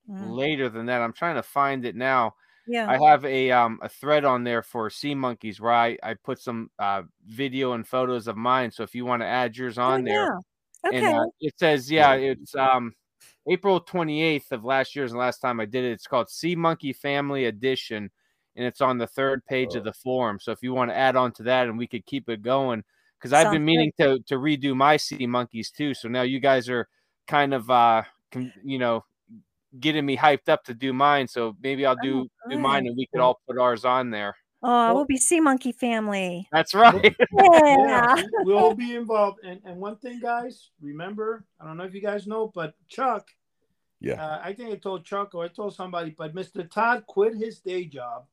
Mm, later than that. I'm trying to find it now. Yeah. I have a um a thread on there for sea monkeys where I, I put some uh video and photos of mine. So if you want to add yours Oh, on there, yeah. Okay. and uh, it says yeah, it's um April 28th of last year's the last time I did it. It's called Sea Monkey Family Edition, and it's on the third page Oh. of the forum. So if you want to add on to that, and we could keep it going, because I've Sounds been good. meaning to to redo my sea monkeys too. So now you guys are kind of uh con- you know getting me hyped up to do mine. So maybe I'll do do mine, and we could all put ours on there. Oh, Well- we'll be Sea Monkey family. That's right. Yeah. we'll be involved. And and one thing, guys, remember, I don't know if you guys know, but Chuck, Yeah. uh, I think I told Chuck or I told somebody, but Mr. Todd quit his day job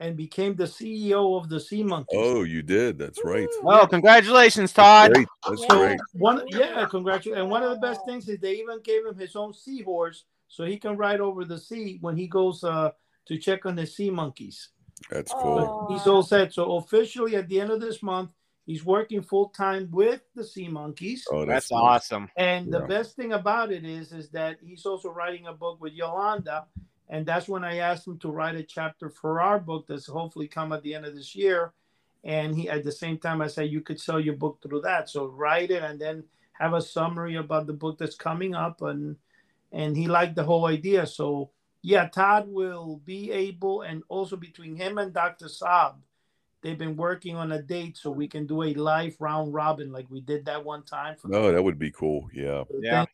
and became the CEO of the Sea Monkeys. Oh, you did. That's right. Well, congratulations, Todd. Great. That's Yeah. great. One, yeah, congratulations. And one of the best things is they even gave him his own seahorse so he can ride over the sea when he goes uh, to check on the sea monkeys. That's cool. Oh. He's all set. So officially, at the end of this month, he's working full time with the sea monkeys. Oh, That's nice. awesome. And the best thing about it is, is that he's also writing a book with Yolanda, and that's when I asked him to write a chapter for our book that's hopefully come at the end of this year. And he, at the same time, I said you could sell your book through that. So write it and then have a summary about the book that's coming up, and and he liked the whole idea. So yeah, Todd will be able, and also between him and Dr. Saab, they've been working on a date so we can do a live round robin like we did that one time for No, that would be cool. Yeah. Yeah.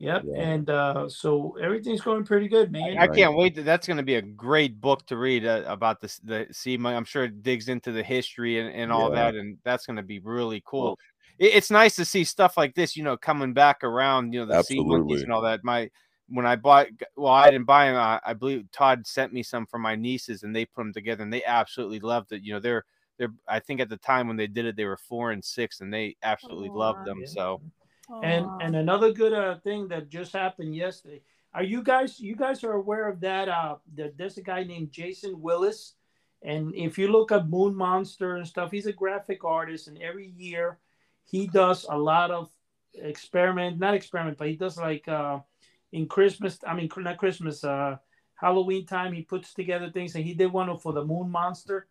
Yep. Yeah. And uh, so everything's going pretty good, man. I Right. can't wait. To, that's going to be a great book to read uh, about the the sea monkey. I'm sure it digs into the history and, and all Yeah. that, and that's going to be really cool. It, it's nice to see stuff like this, you know, coming back around. You know, the sea monkeys and all that. My when I bought, well, I didn't buy them. I, I believe Todd sent me some for my nieces, and they put them together, and they absolutely loved it. You know, they're they're. I think at the time when they did it, they were four and six, and they absolutely loved them. Yeah. So and and another good uh, thing that just happened yesterday. Are you guys you guys are aware of that? Uh, that there's a guy named Jason Willis, and if you look up Moon Monster and stuff, he's a graphic artist, and every year he does a lot of experiment, not experiment, but he does like uh, in Christmas. I mean, not Christmas, uh, Halloween time. He puts together things, and he did one for the Moon Monster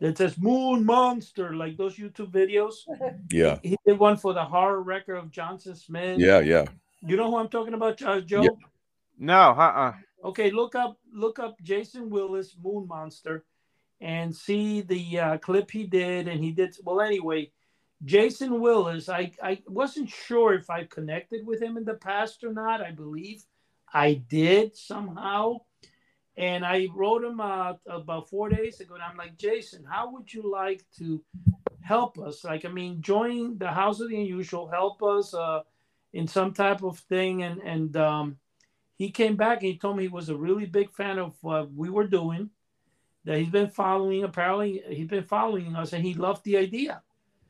that says Moon Monster, like those YouTube videos. Yeah. He did one for the horror record of Johnson Smith. Yeah. Yeah. You know who I'm talking about, uh, Joe? Yeah. no, uh, uh Okay, look up look up Jason Willis Moon Monster, and see the uh, clip he did. And he did well anyway. Jason Willis, I I wasn't sure if I connected with him in the past or not. I believe I did somehow. And I wrote him uh, about four days ago, and I'm like, Jason, how would you like to help us? Like, I mean, join the House of the Unusual, help us uh, in some type of thing. And and um, he came back and he told me he was a really big fan of what we were doing, that he's been following. Apparently, he's been following us, and he loved the idea.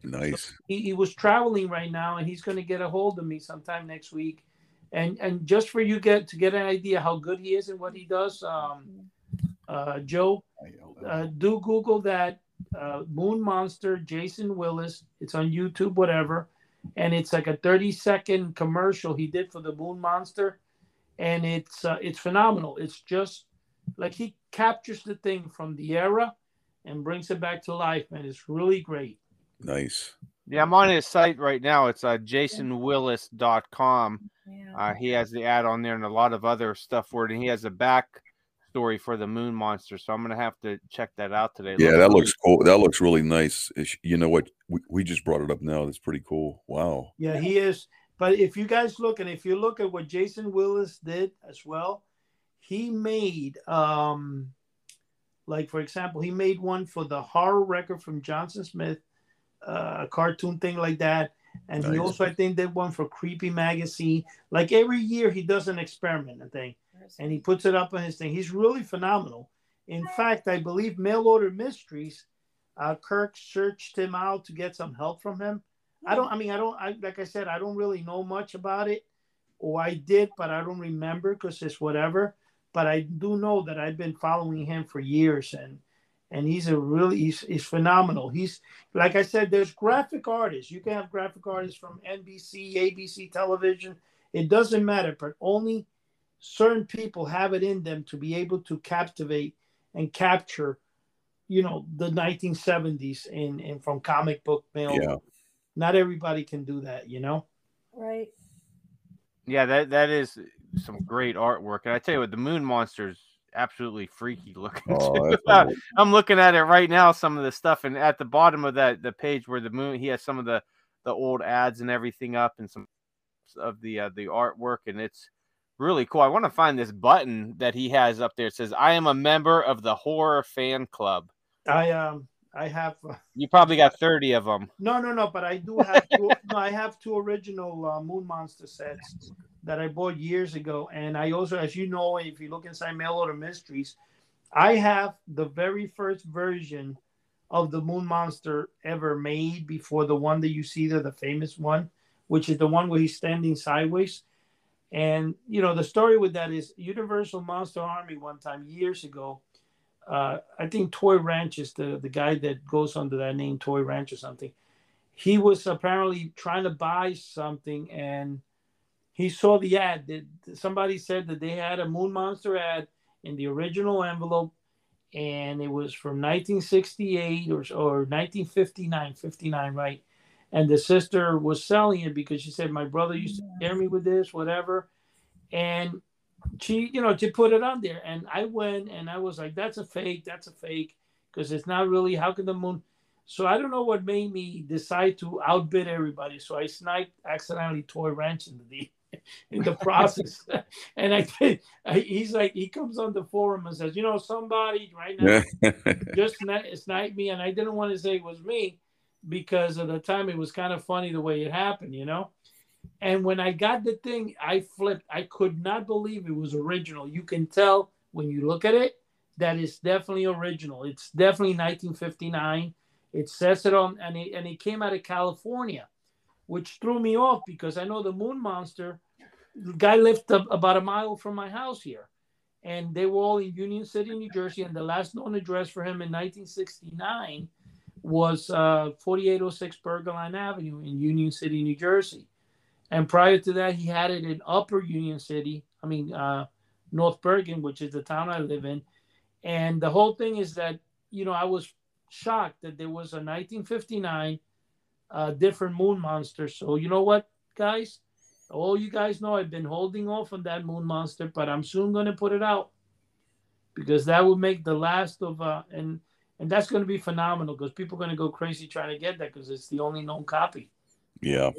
Nice. So he, he was traveling right now, and he's going to get a hold of me sometime next week and and just for you get to get an idea how good he is and what he does um, uh, joe uh, do google that uh, moon monster jason willis. It's on youtube whatever. And it's like a 30 second commercial he did for the moon monster. And it's uh, it's phenomenal. It's just like he captures the thing from the era and brings it back to life and it's really great. Nice yeah i'm on his site right now it's uh, jasonwillis.com Yeah. Uh, he has the ad on there and a lot of other stuff for it, and he has a back story for the Moon Monster. So I'm gonna have to check that out today. Yeah, that looks cool. That looks really nice. You know what? We, we just brought it up now. That's pretty cool. Wow. Yeah, he is. But if you guys look and if you look at what Jason Willis did as well, he made um like for example, he made one for the horror record from Johnson Smith, uh, a cartoon thing like that. And he also I think did one for Creepy Magazine. Like every year he does an experiment, I think, and he puts it up on his thing. He's really phenomenal. In fact, I believe Mail Order Mysteries, uh, Kirk searched him out to get some help from him. I don't. I mean, I don't. I like I said, I don't really know much about it, or I did, but I don't remember because it's whatever. But I do know that I've been following him for years, and and he's a really he's, he's phenomenal. He's like I said, there's graphic artists. You can have graphic artists from NBC, ABC television. It doesn't matter, but only certain people have it in them to be able to captivate and capture, you know, the 1970s in, in from comic book mail Yeah. not everybody can do that, you know. Right. Yeah, that that is some great artwork. And I tell you what, the Moon Monster's absolutely freaky looking. Oh, too. that's cool. I'm looking at it right now. Some of the stuff, and at the bottom of that the page where the moon, he has some of the the old ads and everything up, and some of the uh, the artwork, and it's really cool. I want to find this button that he has up there. It says, "I am a member of the horror fan club." I um I have uh, You probably got thirty of them. no no no, but I do have two, no I have two original uh, Moon Monster sets that I bought years ago, and I also, as you know, if you look inside Mail Order Mysteries, I have the very first version of the Moon Monster ever made before the one that you see there, the famous one, which is the one where he's standing sideways. And you know the story with that is Universal Monster Army one time years ago. Uh, I think Toy Ranch is the the guy that goes under that name, Toy Ranch or something. He was apparently trying to buy something, and he saw the ad. That somebody said that they had a Moon Monster ad in the original envelope, and it was from 1968 or or 1959, 59, right? And the sister was selling it because she said my brother used to scare me with this, whatever. And she, you know, to put it on there. And I went and I was like, that's a fake, that's a fake, because it's not really how can the moon so I don't know what made me decide to outbid everybody. So I sniped accidentally Toy Ranch into the in the process. and I I, he's like he comes on the forum and says, you know, somebody right now just sni- sniped me, and I didn't want to say it was me because at the time it was kind of funny the way it happened, you know. And when I got the thing, I flipped. I could not believe it was original. You can tell when you look at it that it's definitely original. It's definitely 1959. It says it on, and it, and it came out of California, which threw me off because I know the Moon Monster. The guy lived about a mile from my house here and they were all in Union City, New Jersey. And the last known address for him in 1969 was uh, 4806 Bergenline Avenue in Union City, New Jersey. And prior to that, he had it in Upper Union City, I mean, uh, North Bergen, which is the town I live in. And the whole thing is that, you know, I was shocked that there was a 1959 uh, different moon monster. So, you know what, guys? all you guys know I've been holding off on that Moon Monster, but I'm soon going to put it out because that will make the last of uh and and that's going to be phenomenal because people are going to go crazy trying to get that because it's the only known copy. Yeah.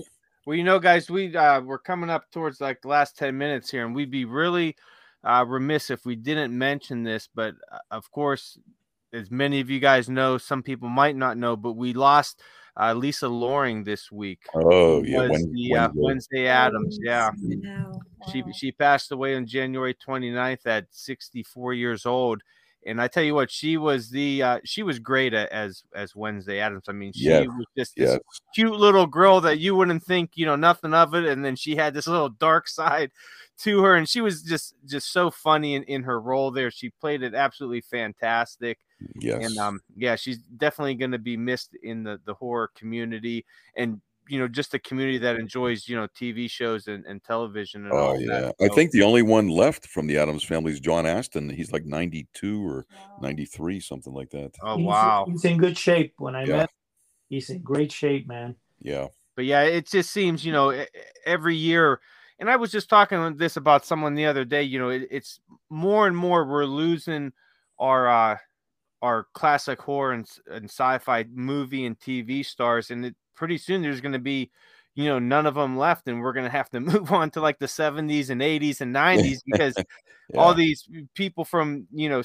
Well, you know, guys, we uh, we're coming up towards like the last ten minutes here, and we'd be really uh, remiss if we didn't mention this. But uh, of course, as many of you guys know, some people might not know, but we lost uh, Lisa Loring this week. Oh yeah. was When, the, uh, Wednesday. Wednesday Addams, yeah. No. She Wow. she passed away on January 29th at 64 years old. And I tell you what, she was the uh, she was great as as Wednesday Addams. I mean, she Yes, was just this Yes. cute little girl that you wouldn't think you know nothing of it, and then she had this little dark side to her, and she was just just so funny in, in her role there. She played it absolutely fantastic Yes. and um yeah she's definitely going to be missed in the the horror community and you know just a community that enjoys you know tv shows and, and television and Oh all yeah. that I So, think the only one left from the Addams family is John Astin. He's like 92 or 93, something like that. oh He's- wow he's in good shape. When I Yeah. met, he's in great shape, man. Yeah. but yeah it just seems you know every year and i was just talking with this about someone the other day you know it, it's more and more we're losing our uh our classic horror and, and sci-fi movie and tv stars and it, pretty soon there's going to be you know none of them left and we're going to have to move on to like the 70s and 80s and 90s because all these people from you know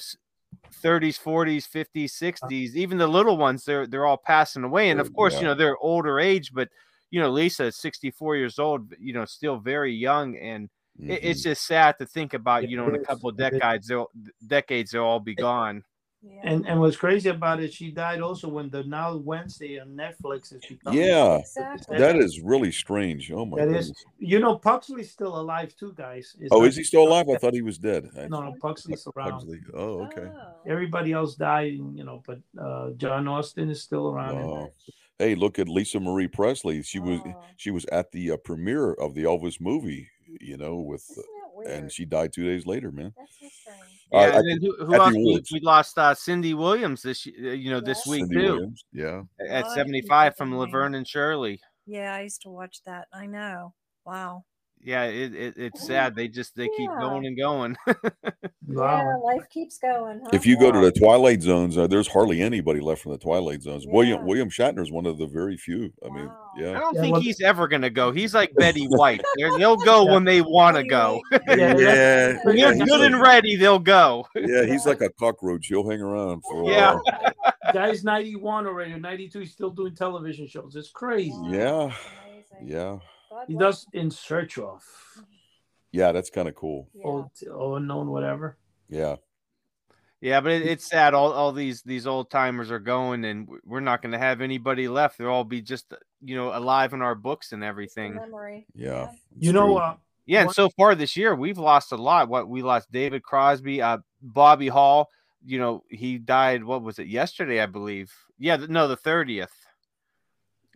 30s 40s 50s 60s even the little ones they're they're all passing away and of course yeah. you know they're older age but you know lisa is 64 years old you know still very young and it, it's just sad to think about you know in a couple of decades they'll decades they'll all be gone Yeah. And and what's crazy about it, she died also when the now Wednesday on Netflix has become. yeah. exactly. That is really strange. Oh my That goodness. is, you know, Puxley's still alive too, guys. It's Oh, is he still alive? I thought he was dead. No, no, Puxley's around. Pugsley. Oh, okay. Oh. Everybody else died, you know, but uh, John Astin is still around. and- Wow. Hey, look at Lisa Marie Presley. She was Oh. she was at the uh, premiere of the Elvis movie, you know, with Isn't that weird? and she died 2 days later, man. That's so strange. Uh, yeah at and then who, who else we, we lost uh cindy williams this uh, you know this Yeah. week Cindy too Williams. Yeah. at What? 75 from laverne and shirley Yeah, I used to watch that. I know. Wow. Yeah it, it it's sad they just they keep Yeah. going and going Wow. life keeps going. Huh? If you go to the Twilight Zones, uh, there's hardly anybody left from the Twilight Zones. William Yeah. William Shatner is one of the very few. I mean, Wow. I yeah. don't Yeah, think well- he's ever gonna go. He's like Betty White. They're, they'll go when they want to go. Yeah, Yeah, When yeah, they're he's good like- and ready, they'll go. yeah, he's like a cockroach. He'll hang around for a Yeah. while. Guy's 91 already, or 92. He's still doing television shows. It's crazy. Yeah. Amazing. Yeah. God He bless does In Search of, Yeah, that's kind of cool. him. old, unknown, whatever. Yeah. Yeah, but it, it's sad. All, all these these old timers are going, and we're not going to have anybody left. They'll all be just you know alive in our books and everything. Memory. Yeah. You know, uh, Yeah, and so far this year we've lost a lot. What we lost David Crosby, uh, Bobby Hull. You know he died. What was it yesterday? I believe. Yeah, no, the thirtieth.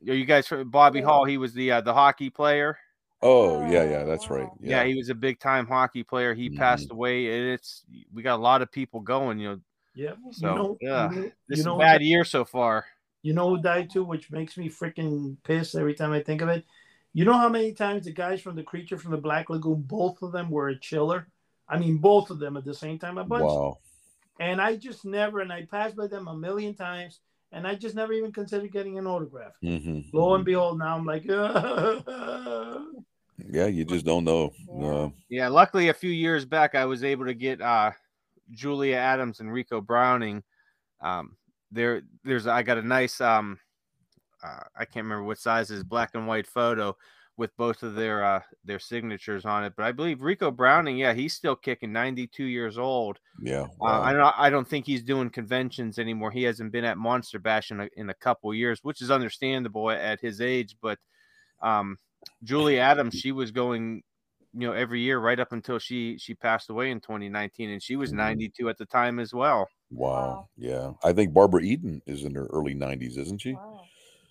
Are you guys heard Bobby Yeah. Hull? He was the uh, the hockey player. oh, yeah, yeah, that's right. Yeah. Yeah. he was a big time hockey player. He Mhm. passed away, and it's we got a lot of people going. You know, yeah. So, you know, yeah, you know, this you is a who bad year so far. You know who died too, which makes me freaking pissed every time I think of it. You know how many times the guys from the creature from the Black Lagoon, both of them were a chiller. I mean, both of them at the same time, a bunch. Wow. And I just never, and I passed by them a million times, and I just never even considered getting an autograph. Mhm, Lo and behold, now I'm like, Yeah, you just don't know. Uh, Yeah, luckily a few years back I was able to get uh Julia Adams and Ricou Browning. Um there there's I got a nice um uh, I can't remember what size is black and white photo with both of their uh their signatures on it. But I believe Ricou Browning, yeah, he's still kicking 92 years old. yeah. Uh. I don't I don't think he's doing conventions anymore. He hasn't been at Monster Bash in a, in a couple years, which is understandable at, at his age. But um, Julie Adams, she was going, you know, every year right up until she she passed away in 2019, and she was Mhm. 92 at the time as well. Wow. Wow. Yeah. I think Barbara Eden is in her early 90s, isn't she? Wow.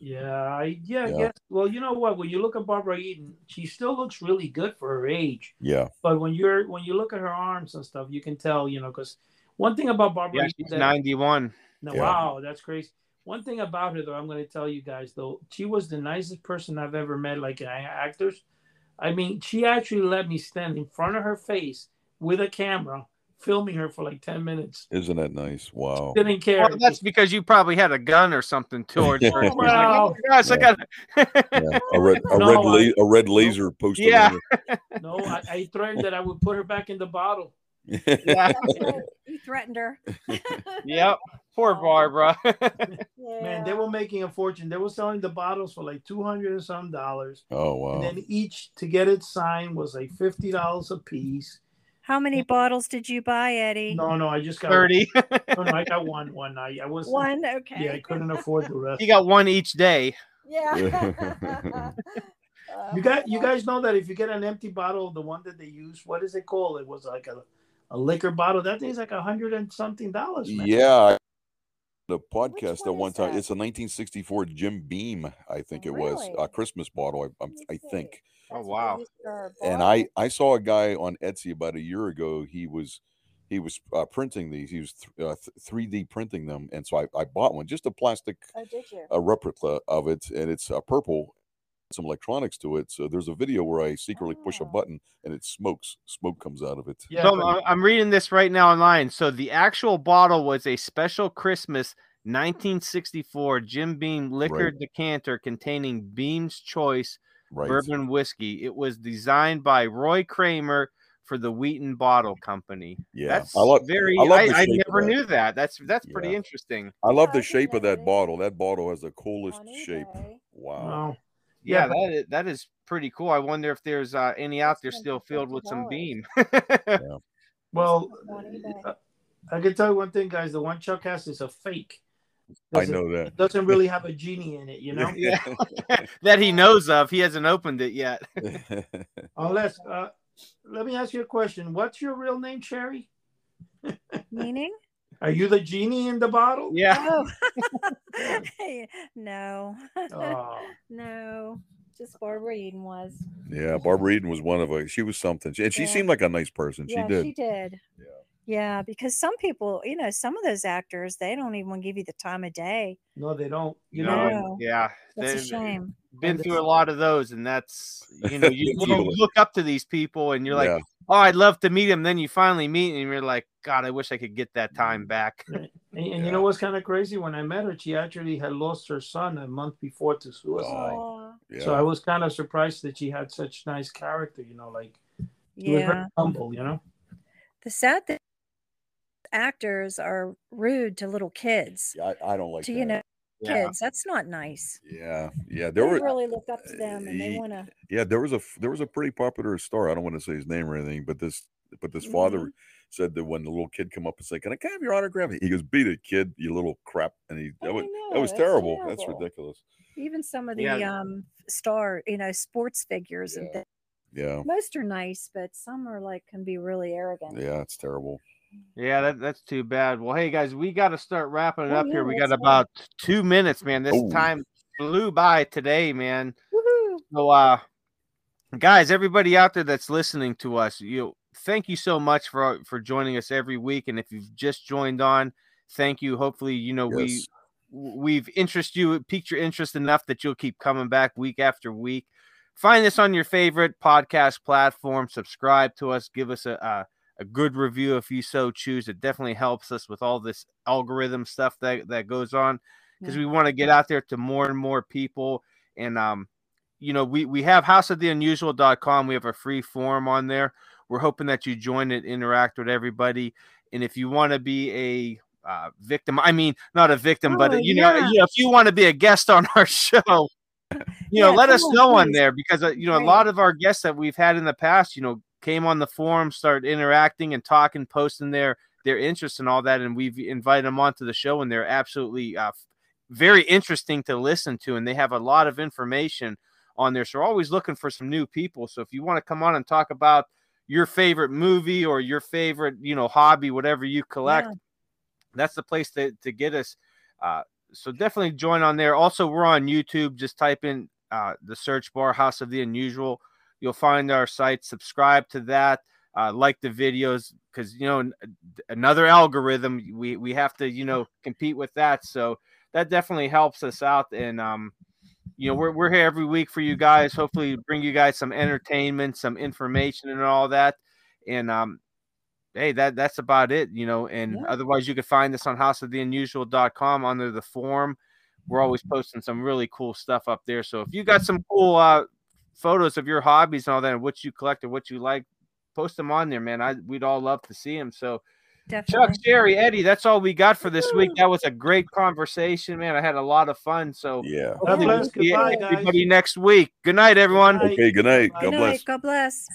Yeah, I, yeah, Yeah. yes. Well, you know what? When you look at Barbara Eden, she still looks really good for her age. Yeah. But when you're when you look at her arms and stuff, you can tell, you know, because one thing about Barbara Yeah, Eden she's that- 91. No, Yeah. wow, that's crazy. One thing about her, though, I'm going to tell you guys, though, she was the nicest person I've ever met, like actors. I mean, she actually let me stand in front of her face with a camera, filming her for like ten minutes. Isn't that nice? Wow. Didn't care. Well, that's because you probably had a gun or something towards her. She's like, oh my gosh, I got. Yeah. A red, a No, red, la- a red laser posted. Yeah. no, I, I threatened that I would put her back in the bottle. on yeah. you threatened her. Yep. Poor Barbara. Man, they were making a fortune. They were selling the bottles for like two hundred and some dollars, oh wow. and then each to get it signed was like fifty dollars a piece. How many bottles did you buy, Eddie? No, no, I just got Thirty. No, no, I got one. One. I, I was One. Okay. Yeah, I couldn't afford the rest. you got one each day. Yeah. You got you oh, guys know that if you get an empty bottle, the one that they use, what is it called? It was like a, a liquor bottle. That thing's like a hundred and something dollars. Man. Yeah. The podcast one at one time. that? It's a 1964 Jim Beam, I think it was Really? a Christmas bottle. I, I'm- Let see. think. Oh, wow. they used for And. I I saw a guy on Etsy about a year ago. He was he was uh, printing these. He was th- uh, 3D printing them, and so I, I bought one, just a plastic Oh, a replica of it, and it's uh, purple. Some electronics to it. So there's a video where I secretly push a Oh. button and it smokes. Smoke comes out of it. Yeah, so I'm, I'm reading this right now online. So the actual bottle was a special Christmas 1964 Jim Beam liquor Right. decanter containing Beam's Choice Right. bourbon whiskey. It was designed by Roy Kramer for the Wheaton Bottle Company. Yeah. That's I love very. I I, love I, the shape of never that. knew that. That's that's pretty Yeah. interesting. I love the shape of that that is. bottle. That bottle has the coolest shape. Wow. Wow. Yeah, Yeah, that is, that is pretty cool. I wonder if there's uh, any out there still filled with some $50. Beam. Well, On eBay. uh, I can tell you one thing, guys. The one Chuck has is a fake. I Doesn't- know that. It doesn't really have a genie in it, you know. yeah, that he knows of. He hasn't opened it yet. Unless, uh, let me ask you a question. What's your real name, Sherry? Meaning? Are you the genie in the bottle? Yeah. Oh. no. Oh, no. Just Barbara Eden was. yeah, Barbara Eden was one of a. She was something, and she Yeah. seemed like a nice person. She yeah, did. she did. Yeah. Yeah, because some people, you know, some of those actors, they don't even give you the time of day. no, they don't. You No, know, Yeah. That's a They've shame. Been through a lot of those, and that's you know you, you look up to these people, and you're like, Yeah. oh, I'd love to meet him. Then you finally meet, and you're like, God, I wish I could get that time mm-hmm. back. and, and you know what's kind of crazy? When I met her, she actually had lost her son a month before to suicide. Aw, yeah. So I was kind of surprised that she had such nice character. You know, like she was yeah. very humble. You know. The sad thing, actors are rude to little kids. I, I don't like to that. you know, Yeah. kids. That's not nice. Yeah, yeah. They There were really look up to them, and they want to. yeah there was a there was a pretty popular star. I don't want to say his name or anything, but this but this father Mm-hmm. said that when the little kid come up and say, "Can I can have your autograph?" He goes, "Beat it, kid, you little crap," and he that I was know, that was that's terrible. That's ridiculous. Even some of the Yeah. um star, you know, sports figures and things. Yeah, Most are nice, but some are like can be really arrogant. yeah, it's terrible. Yeah, that, that's too bad. Well, hey guys, we got to start wrapping it Oh, up yeah, here. We got go. about two minutes, man. This Oh. time flew by today, man. Woohoo! So, uh, guys, everybody out there that's listening to us, you thank you so much for for joining us every week. And if you've just joined on, thank you. Hopefully, you know we Yes. we've interest you, piqued your interest enough that you'll keep coming back week after week. Find us on your favorite podcast platform. Subscribe to us. Give us a, a a good review if you so choose. It definitely helps us with all this algorithm stuff that that goes on because we want to get out there to more and more people. And um, you know, we we have houseoftheunusual.com. We have a free forum on there. We're hoping that you join it, interact with everybody, and if you want to be a uh, victim, I mean, not a victim, Oh, but you know, you know, if you want to be a guest on our show, you know, Yeah, let us know on there because uh, you know a lot of our guests that we've had in the past, you know, came on the forum, started interacting and talking, posting their their interests and all that, and we've invited them onto the show, and they're absolutely uh, very interesting to listen to, and they have a lot of information on there. So we're always looking for some new people. So if you want to come on and talk about your favorite movie or your favorite, you know, hobby, whatever you collect, Yeah. that's the place to, to get us. Uh, so definitely join on there. Also, we're on YouTube. Just type in uh, the search bar House of the Unusual. You'll find our site. Subscribe to that. Uh, like the videos because you know another algorithm. We we have to you know compete with that. So that definitely helps us out. And um, you know, we're we're here every week for you guys. Hopefully, bring you guys some entertainment, some information, and all that. And um, hey, that that's about it, you know. And Yeah. otherwise, you can find us on houseoftheunusual.com under the forum. We're always posting some really cool stuff up there. So if you got some cool uh, photos of your hobbies and all that, and what you collect and what you like, post them on there, man. I we'd all love to see them. So Definitely. Chuck, Sherry, Eddie, that's all we got for this week. That was a great conversation, man. I had a lot of fun. So Yeah. God bless. we'll see Goodbye, guys. everybody next week. Good night, everyone. Good night. Okay. Good night. God bless. night. God bless.